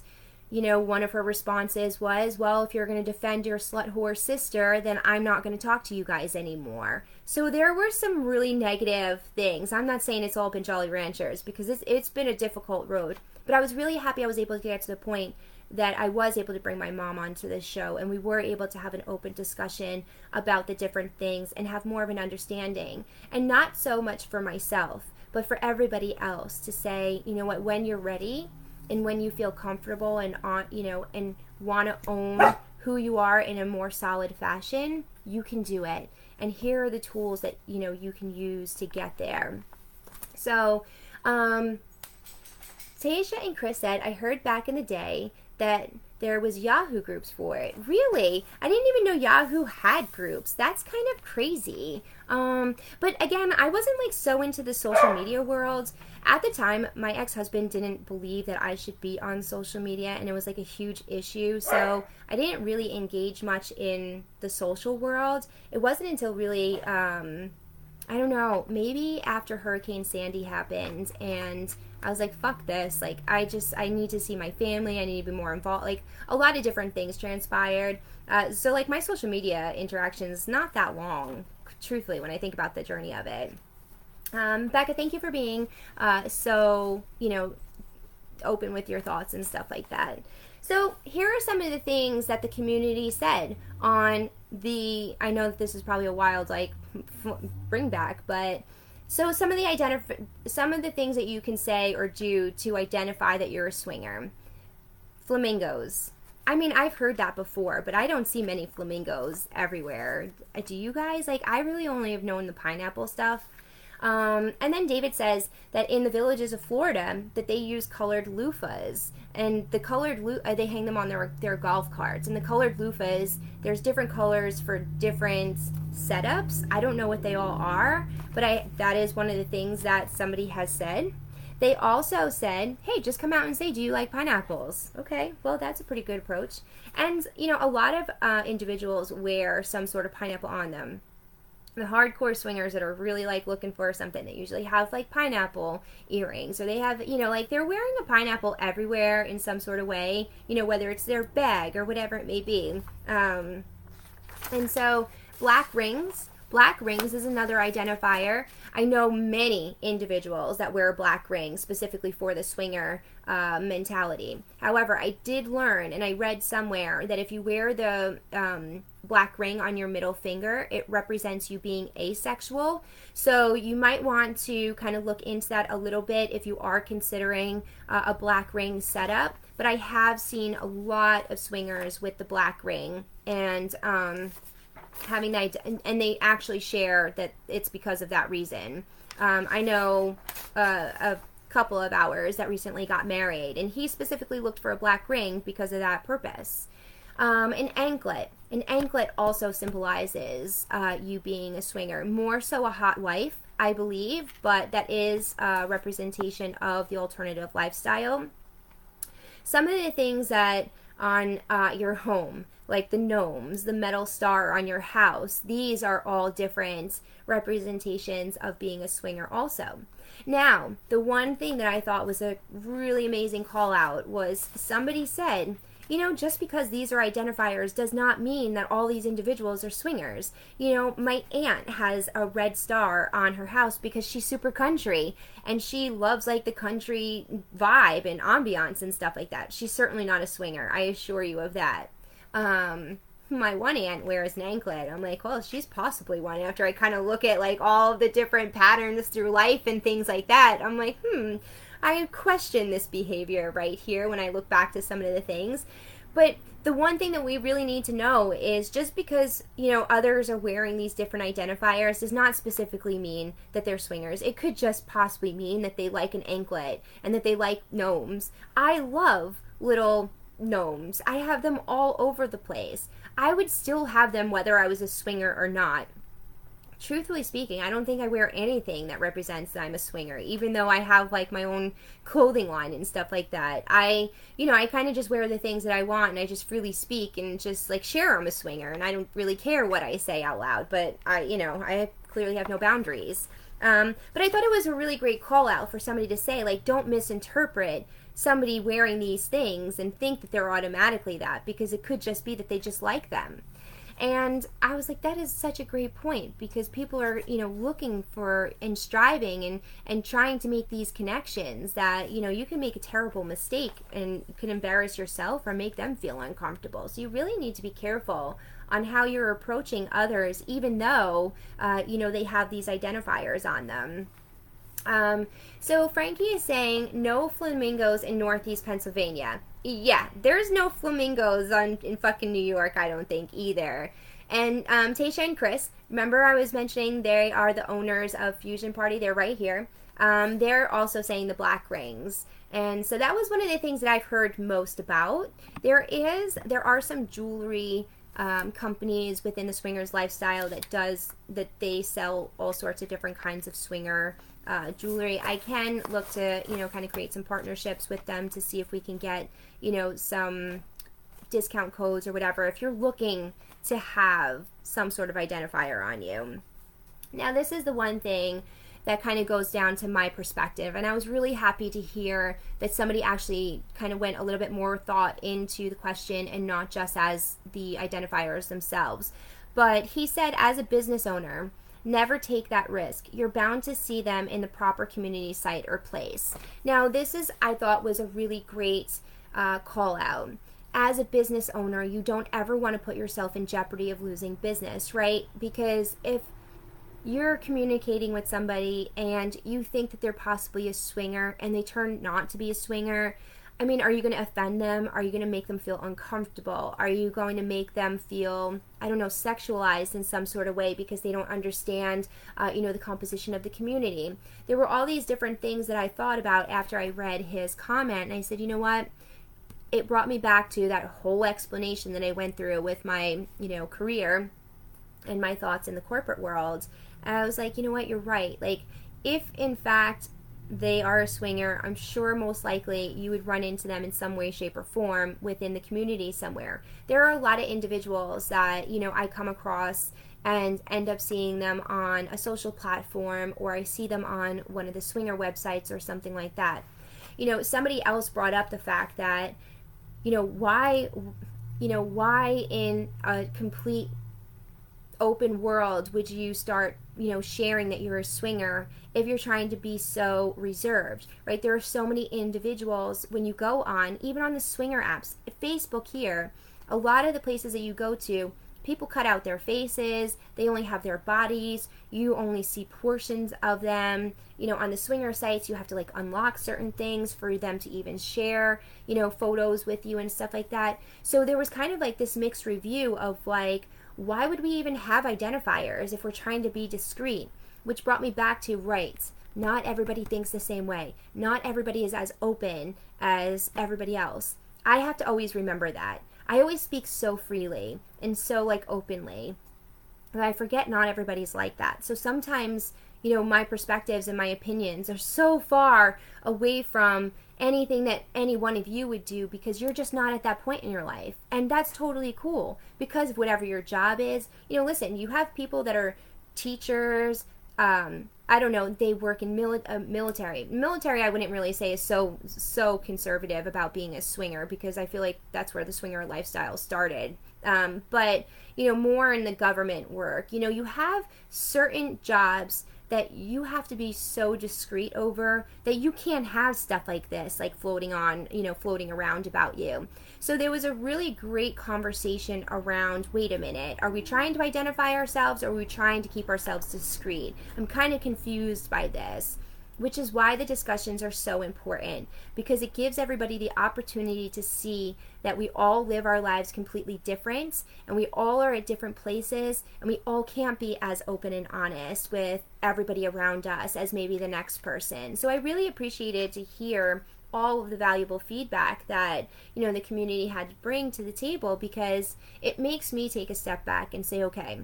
you know, one of her responses was, Well, if you're going to defend your slut whore sister, then I'm not going to talk to you guys anymore. So there were some really negative things. I'm not saying it's all been Jolly Ranchers because it's, it's been a difficult road, but I was really happy I was able to get to the point that I was able to bring my mom onto this show and we were able to have an open discussion about the different things and have more of an understanding. And not so much for myself, but for everybody else to say, you know what, when you're ready and when you feel comfortable and on, you know, and want to own who you are in a more solid fashion, you can do it. And here are the tools that, you know, you can use to get there. So, um, Taisha and Chris said, I heard back in the day that there was Yahoo groups for it. Really? I didn't even know Yahoo had groups. That's kind of crazy. Um, but again, I wasn't like so into the social media world. At the time, my ex-husband didn't believe that I should be on social media and it was like a huge issue. So, I didn't really engage much in the social world. It wasn't until really um, I don't know, maybe after Hurricane Sandy happened and I was like, fuck this. Like, I just, I need to see my family. I need to be more involved. Like, a lot of different things transpired. Uh, so, like, my social media interactions, not that long, truthfully, when I think about the journey of it. Um, Becca, thank you for being uh, so, you know, open with your thoughts and stuff like that. So, here are some of the things that the community said on the. I know that this is probably a wild, like, bring back, but so some of the identif- some of the things that you can say or do to identify that you're a swinger. Flamingos. I mean, I've heard that before, but I don't see many flamingos everywhere. Do you guys? Like, I really only have known the pineapple stuff. Um, and then David says that in the villages of Florida that they use colored loofahs, and the colored lo- uh, they hang them on their their golf carts. And the colored loofahs, there's different colors for different setups. I don't know what they all are, but I that is one of the things that somebody has said. They also said, "Hey, just come out and say, do you like pineapples?" Okay, well that's a pretty good approach. And you know, a lot of uh, individuals wear some sort of pineapple on them. The hardcore swingers that are really like looking for something. They usually have like pineapple earrings or they have you know like they're wearing a pineapple everywhere in some sort of way you know whether it's their bag or whatever it may be. Um, and so black rings black rings is another identifier. I know many individuals that wear black rings specifically for the swinger uh, mentality. However i did learn and i read somewhere that if you wear the um, black ring on your middle finger, it represents you being asexual. So you might want to kind of look into that a little bit if you are considering uh, a black ring setup. But I have seen a lot of swingers with the black ring and um, having that, and, they actually share that it's because of that reason. Um, I know uh, a couple of ours that recently got married, and he specifically looked for a black ring because of that purpose. Um, an anklet. An anklet also symbolizes uh, you being a swinger, more so a hot wife, I believe, but that is a representation of the alternative lifestyle. Some of the things that on uh, your home, like the gnomes, the metal star on your house, these are all different representations of being a swinger, also. Now, the one thing that I thought was a really amazing call out was somebody said, you know, just because these are identifiers does not mean that all these individuals are swingers. You know, my aunt has a red star on her house because she's super country and she loves like the country vibe and ambiance and stuff like that. She's certainly not a swinger, I assure you of that. Um, my one aunt wears an anklet. I'm like, well, she's possibly one. After I kind of look at like all the different patterns through life and things like that, I'm like, hmm, I question this behavior right here when I look back to some of the things. But the one thing that we really need to know is just because, you know, others are wearing these different identifiers does not specifically mean that they're swingers. It could just possibly mean that they like an anklet and that they like gnomes. I love little gnomes. I have them all over the place. I would still have them whether I was a swinger or not truthfully speaking, I don't think I wear anything that represents that I'm a swinger, even though I have like my own clothing line and stuff like that. I, you know, I kind of just wear the things that I want and I just freely speak and just like share I'm a swinger and I don't really care what I say out loud, but I, you know, I clearly have no boundaries. Um, but I thought it was a really great call out for somebody to say, like, don't misinterpret somebody wearing these things and think that they're automatically that because it could just be that they just like them. And I was like, that is such a great point because people are, you know, looking for and striving and, and trying to make these connections that, you know, you can make a terrible mistake and can embarrass yourself or make them feel uncomfortable. So you really need to be careful on how you're approaching others, even though, uh, you know, they have these identifiers on them. Um, so Frankie is saying no flamingos in Northeast Pennsylvania yeah, there's no flamingos on in fucking New York. I don't think either. And um, Tasha and Chris, remember I was mentioning they are the owners of Fusion Party. They're right here. Um, they're also saying the black rings. And so that was one of the things that I've heard most about. There is, there are some jewelry um, companies within the swingers lifestyle that does that they sell all sorts of different kinds of swinger uh, jewelry. I can look to you know kind of create some partnerships with them to see if we can get you know some discount codes or whatever if you're looking to have some sort of identifier on you. Now this is the one thing that kind of goes down to my perspective. And I was really happy to hear that somebody actually kind of went a little bit more thought into the question and not just as the identifiers themselves. But he said, as a business owner, never take that risk. You're bound to see them in the proper community site or place. Now, this is, I thought, was a really great uh, call out. As a business owner, you don't ever want to put yourself in jeopardy of losing business, right? Because if you're communicating with somebody and you think that they're possibly a swinger and they turn not to be a swinger, I mean, are you going to offend them? Are you going to make them feel uncomfortable? Are you going to make them feel, I don't know, sexualized in some sort of way because they don't understand, uh, you know, the composition of the community? There were all these different things that I thought about after I read his comment, and I said, you know what? It brought me back to that whole explanation that I went through with my, you know, career and my thoughts in the corporate world. And I was like, you know what? You're right. Like, if in fact they are a swinger, I'm sure most likely you would run into them in some way, shape, or form within the community somewhere. There are a lot of individuals that, you know, I come across and end up seeing them on a social platform or I see them on one of the swinger websites or something like that. You know, somebody else brought up the fact that, you know, why, you know, why in a complete open world would you start you know sharing that you're a swinger if you're trying to be so reserved right? There are so many individuals when you go on even on the swinger apps facebook here a lot of the places that you go to people cut out their faces they only have their bodies you only see portions of them. You know on the swinger sites you have to like unlock certain things for them to even share you know photos with you and stuff like that. So there was kind of like this mixed review of like why would we even have identifiers if we're trying to be discreet? Which brought me back to rights. Not everybody thinks the same way. Not everybody is as open as everybody else. I have to always remember that. I always speak so freely and so like openly. But I forget not everybody's like that. So sometimes, you know, my perspectives and my opinions are so far away from anything that any one of you would do because you're just not at that point in your life. And that's totally cool because of whatever your job is. You know, listen, you have people that are teachers, um, I don't know, they work in mili- uh, military. Military, I wouldn't really say is so so conservative about being a swinger because I feel like that's where the swinger lifestyle started. Um, but you know, more in the government work, you know, you have certain jobs that you have to be so discreet over that you can't have stuff like this like floating on you know floating around about you. So there was a really great conversation around wait a minute are we trying to identify ourselves or are we trying to keep ourselves discreet? I'm kind of confused by this which is why the discussions are so important because it gives everybody the opportunity to see that we all live our lives completely different and we all are at different places and we all can't be as open and honest with everybody around us as maybe the next person. So I really appreciated to hear all of the valuable feedback that you know the community had to bring to the table because it makes me take a step back and say okay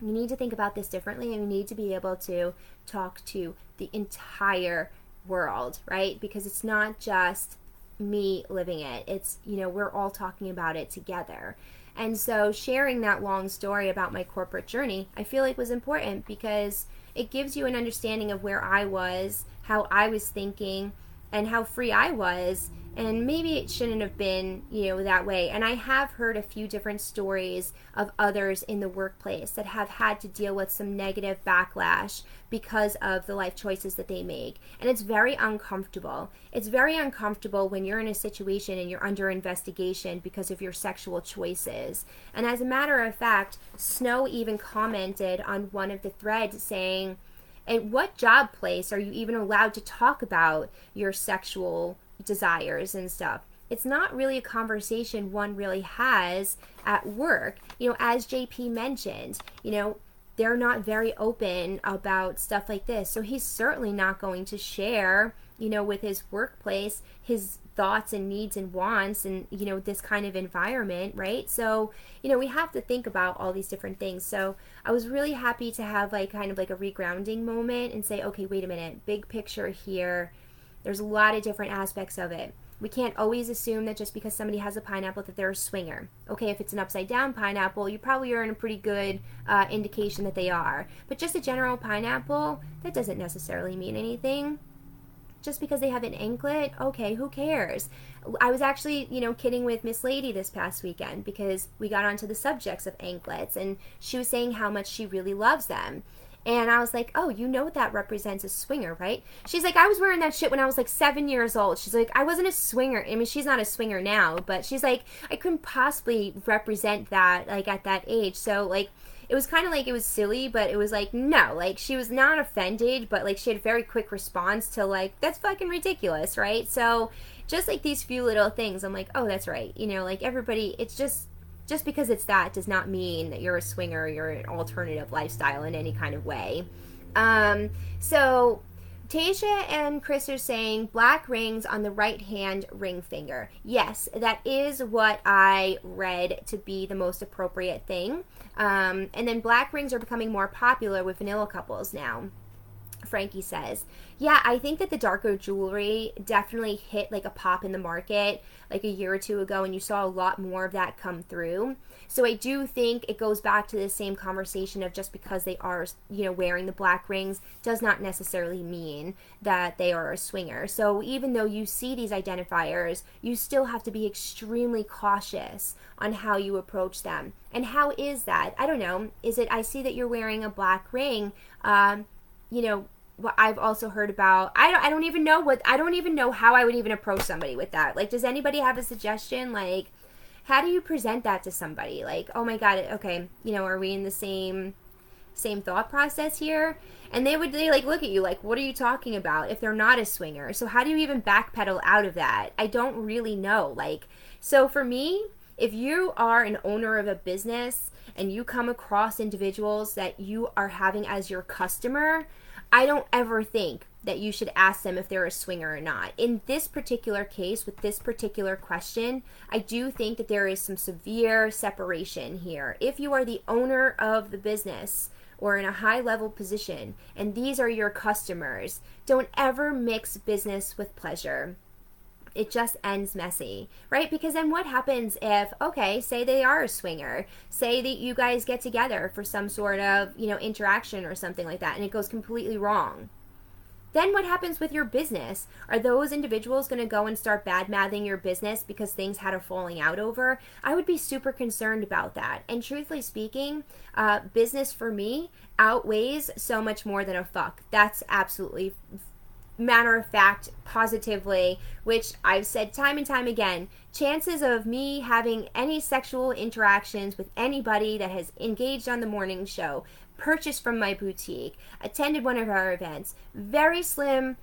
you need to think about this differently and you need to be able to talk to the entire world, right? Because it's not just me living it. It's, you know, we're all talking about it together. And so sharing that long story about my corporate journey, I feel like was important because it gives you an understanding of where I was, how I was thinking, and how free I was and maybe it shouldn't have been you know that way. And i have heard a few different stories of others in the workplace that have had to deal with some negative backlash because of the life choices that they make. And it's very uncomfortable. It's very uncomfortable when you're in a situation and you're under investigation because of your sexual choices. And as a matter of fact snow even commented on one of the threads saying at what job place are you even allowed to talk about your sexual desires and stuff. It's not really a conversation one really has at work. You know, as JP mentioned, you know, they're not very open about stuff like this. So he's certainly not going to share, you know, with his workplace his thoughts and needs and wants and, you know, this kind of environment, right? So, you know, we have to think about all these different things. So I was really happy to have like kind of like a regrounding moment and say, okay, wait a minute, big picture here there's a lot of different aspects of it. We can't always assume that just because somebody has a pineapple that they're a swinger. Okay, if it's an upside down pineapple, you probably are in a pretty good uh, indication that they are. But just a general pineapple, that doesn't necessarily mean anything. Just because they have an anklet, okay, who cares? I was actually, you know, kidding with Miss Lady this past weekend because we got onto the subjects of anklets and she was saying how much she really loves them. And I was like, oh, you know what that represents a swinger, right? She's like, I was wearing that shit when I was like seven years old. She's like, I wasn't a swinger. I mean, she's not a swinger now, but she's like, I couldn't possibly represent that like at that age. So like, it was kind of like it was silly, but it was like no, like she was not offended, but like she had a very quick response to like that's fucking ridiculous, right? So just like these few little things, I'm like, oh, that's right. You know, like everybody, it's just just because it's that does not mean that you're a swinger, you're an alternative lifestyle in any kind of way. Um, so Tasha and Chris are saying black rings on the right hand ring finger. Yes, that is what I read to be the most appropriate thing. Um, and then black rings are becoming more popular with vanilla couples now. Frankie says, Yeah, I think that the darker jewelry definitely hit like a pop in the market like a year or two ago, and you saw a lot more of that come through. So I do think it goes back to the same conversation of just because they are, you know, wearing the black rings does not necessarily mean that they are a swinger. So even though you see these identifiers, you still have to be extremely cautious on how you approach them. And how is that? I don't know. Is it I see that you're wearing a black ring? Um, you know, what I've also heard about. I don't, I don't even know what I don't even know how I would even approach somebody with that. Like, does anybody have a suggestion? Like, how do you present that to somebody? Like, oh my god, okay, you know, are we in the same same thought process here? And they would they like look at you like, what are you talking about? If they're not a swinger, so how do you even backpedal out of that? I don't really know. Like, so for me, if you are an owner of a business and you come across individuals that you are having as your customer, I don't ever think that you should ask them if they're a swinger or not. In this particular case, with this particular question, I do think that there is some severe separation here. If you are the owner of the business, or in a high level position, and these are your customers, don't ever mix business with pleasure it just ends messy, right? Because then what happens if, okay, say they are a swinger, say that you guys get together for some sort of, you know, interaction or something like that, and it goes completely wrong. Then what happens with your business? Are those individuals going to go and start bad mouthing your business because things had a falling out over? I would be super concerned about that. And truthfully speaking, uh, business for me outweighs so much more than a fuck. That's absolutely matter of fact, positively, which I've said time and time again, chances of me having any sexual interactions with anybody that has engaged on the morning show, purchased from my boutique, attended one of our events, very slim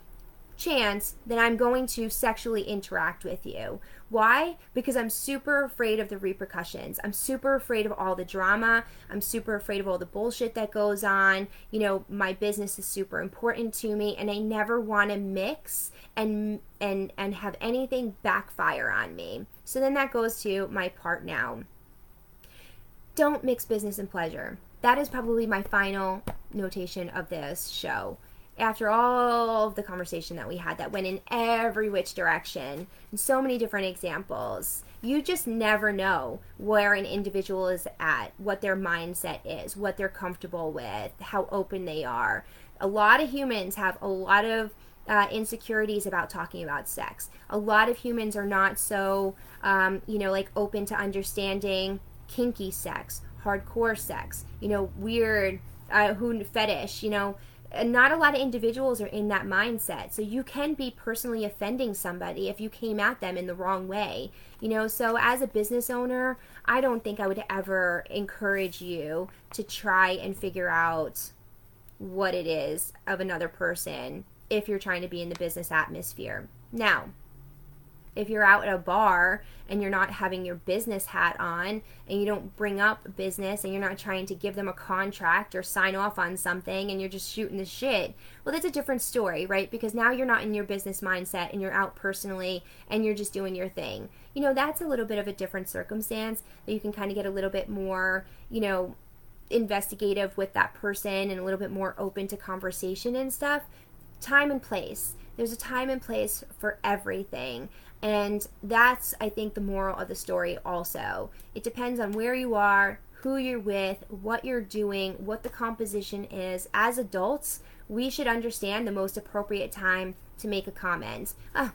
chance that I'm going to sexually interact with you. Why? Because I'm super afraid of the repercussions. I'm super afraid of all the drama. I'm super afraid of all the bullshit that goes on. You know, my business is super important to me and I never want to mix and and and have anything backfire on me. So then that goes to my part now. Don't mix business and pleasure. That is probably my final notation of this show after all of the conversation that we had that went in every which direction and so many different examples you just never know where an individual is at what their mindset is what they're comfortable with how open they are. A lot of humans have a lot of uh, insecurities about talking about sex. A lot of humans are not so um, you know like open to understanding kinky sex hardcore sex you know weird uh, who fetish you know and not a lot of individuals are in that mindset. So you can be personally offending somebody if you came at them in the wrong way. You know, so as a business owner, I don't think I would ever encourage you to try and figure out what it is of another person if you're trying to be in the business atmosphere. Now, if you're out at a bar and you're not having your business hat on and you don't bring up business and you're not trying to give them a contract or sign off on something and you're just shooting the shit, well, that's a different story, right? Because now you're not in your business mindset and you're out personally and you're just doing your thing. You know, that's a little bit of a different circumstance that you can kind of get a little bit more, you know, investigative with that person and a little bit more open to conversation and stuff. Time and place. There's a time and place for everything. And that's, I think, the moral of the story also. It depends on where you are, who you're with, what you're doing, what the composition is. As adults, we should understand the most appropriate time to make a comment. Ah,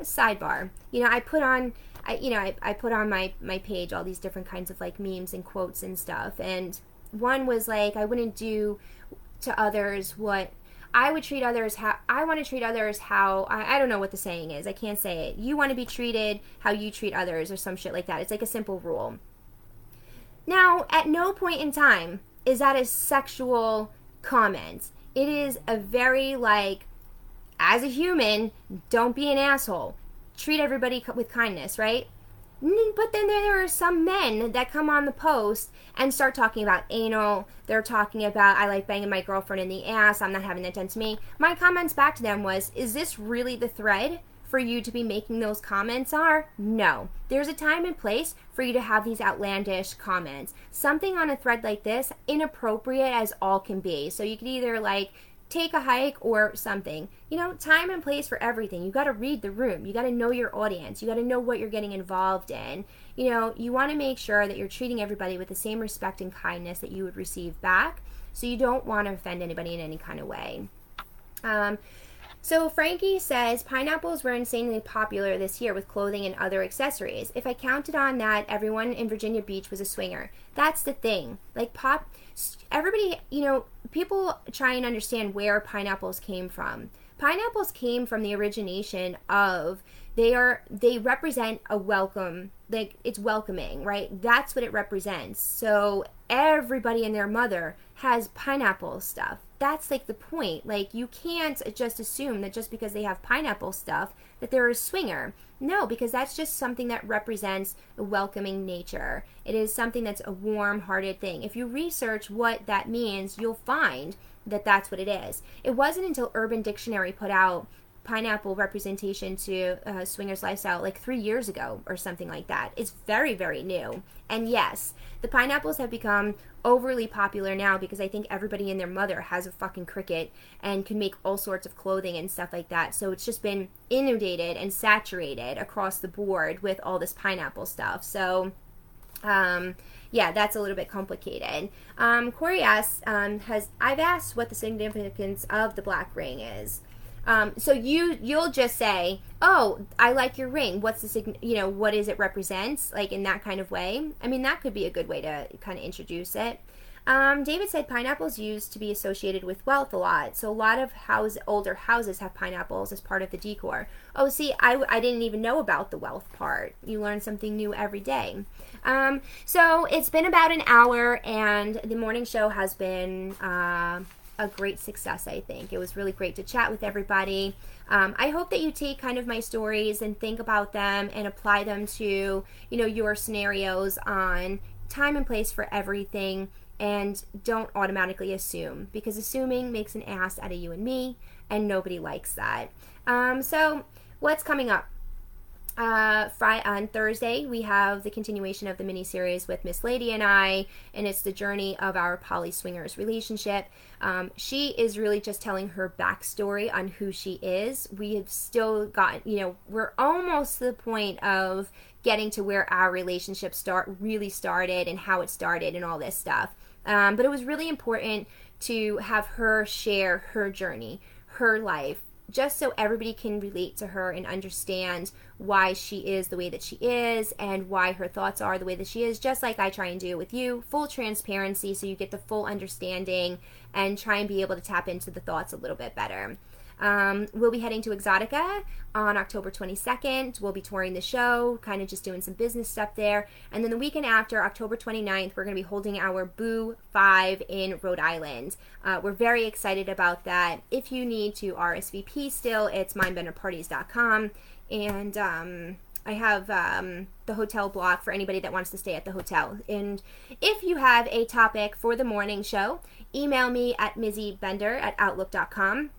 a sidebar. You know, I put on I you know, I, I put on my, my page all these different kinds of like memes and quotes and stuff and one was like I wouldn't do to others what I would treat others how I want to treat others how I, I don't know what the saying is. I can't say it. You want to be treated how you treat others or some shit like that. It's like a simple rule. Now, at no point in time is that a sexual comment. It is a very like as a human, don't be an asshole. Treat everybody with kindness, right? But then there are some men that come on the post and start talking about anal. They're talking about, I like banging my girlfriend in the ass. I'm not having that done to me. My comments back to them was, is this really the thread for you to be making those comments are? No. There's a time and place for you to have these outlandish comments. Something on a thread like this, inappropriate as all can be. So you could either like take a hike or something. You know, time and place for everything. You got to read the room. You got to know your audience. You got to know what you're getting involved in. You know, you want to make sure that you're treating everybody with the same respect and kindness that you would receive back. So you don't want to offend anybody in any kind of way. Um, so Frankie says pineapples were insanely popular this year with clothing and other accessories. If I counted on that, everyone in Virginia Beach was a swinger. That's the thing. Like pop everybody, you know, people try and understand where pineapples came from. Pineapples came from the origination of they are they represent a welcome like it's welcoming right that's what it represents so everybody and their mother has pineapple stuff that's like the point. Like you can't just assume that just because they have pineapple stuff that they're a swinger. No, because that's just something that represents a welcoming nature. It is something that's a warm-hearted thing. If you research what that means, you'll find that that's what it is. It wasn't until Urban Dictionary put out pineapple representation to uh, swingers lifestyle like three years ago or something like that it's very very new and yes the pineapples have become overly popular now because i think everybody and their mother has a fucking Cricut and can make all sorts of clothing and stuff like that so it's just been inundated and saturated across the board with all this pineapple stuff so um, yeah, that's a little bit complicated. Um, Corey asks, um, has I've asked what the significance of the black ring is. Um, so you you'll just say, "Oh, I like your ring. What's the sign? You know, what is it represents? Like in that kind of way. I mean, that could be a good way to kind of introduce it." Um, David said pineapples used to be associated with wealth a lot, so a lot of house older houses have pineapples as part of the decor. Oh, see, I, I didn't even know about the wealth part. You learn something new every day. Um, so it's been about an hour, and the morning show has been. Uh, a great success, I think. It was really great to chat with everybody. Um, I hope that you take kind of my stories and think about them and apply them to, you know, your scenarios on time and place for everything and don't automatically assume because assuming makes an ass out of you and me and nobody likes that. Um, so, what's coming up? Uh, Friday on Thursday, we have the continuation of the mini series with Miss Lady and I, and it's the journey of our poly swingers relationship. Um, she is really just telling her backstory on who she is. We have still got, you know, we're almost to the point of getting to where our relationship start really started and how it started and all this stuff. Um, but it was really important to have her share her journey, her life, just so everybody can relate to her and understand why she is the way that she is and why her thoughts are the way that she is, just like I try and do with you. Full transparency so you get the full understanding and try and be able to tap into the thoughts a little bit better. Um, we'll be heading to Exotica on October 22nd. We'll be touring the show, kind of just doing some business stuff there. And then the weekend after, October 29th, we're going to be holding our Boo 5 in Rhode Island. Uh, we're very excited about that. If you need to RSVP still, it's mindbenderparties.com. And um, I have um, the hotel block for anybody that wants to stay at the hotel. And if you have a topic for the morning show, email me at mizzybender at outlook.com.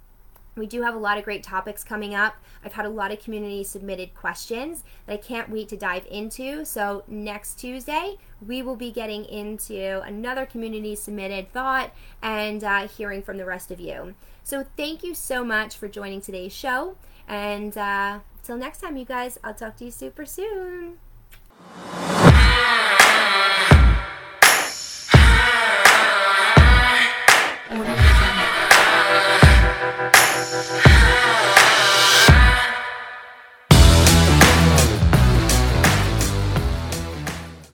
We do have a lot of great topics coming up. I've had a lot of community submitted questions that I can't wait to dive into. So, next Tuesday, we will be getting into another community submitted thought and uh, hearing from the rest of you. So, thank you so much for joining today's show. And uh, till next time, you guys, I'll talk to you super soon.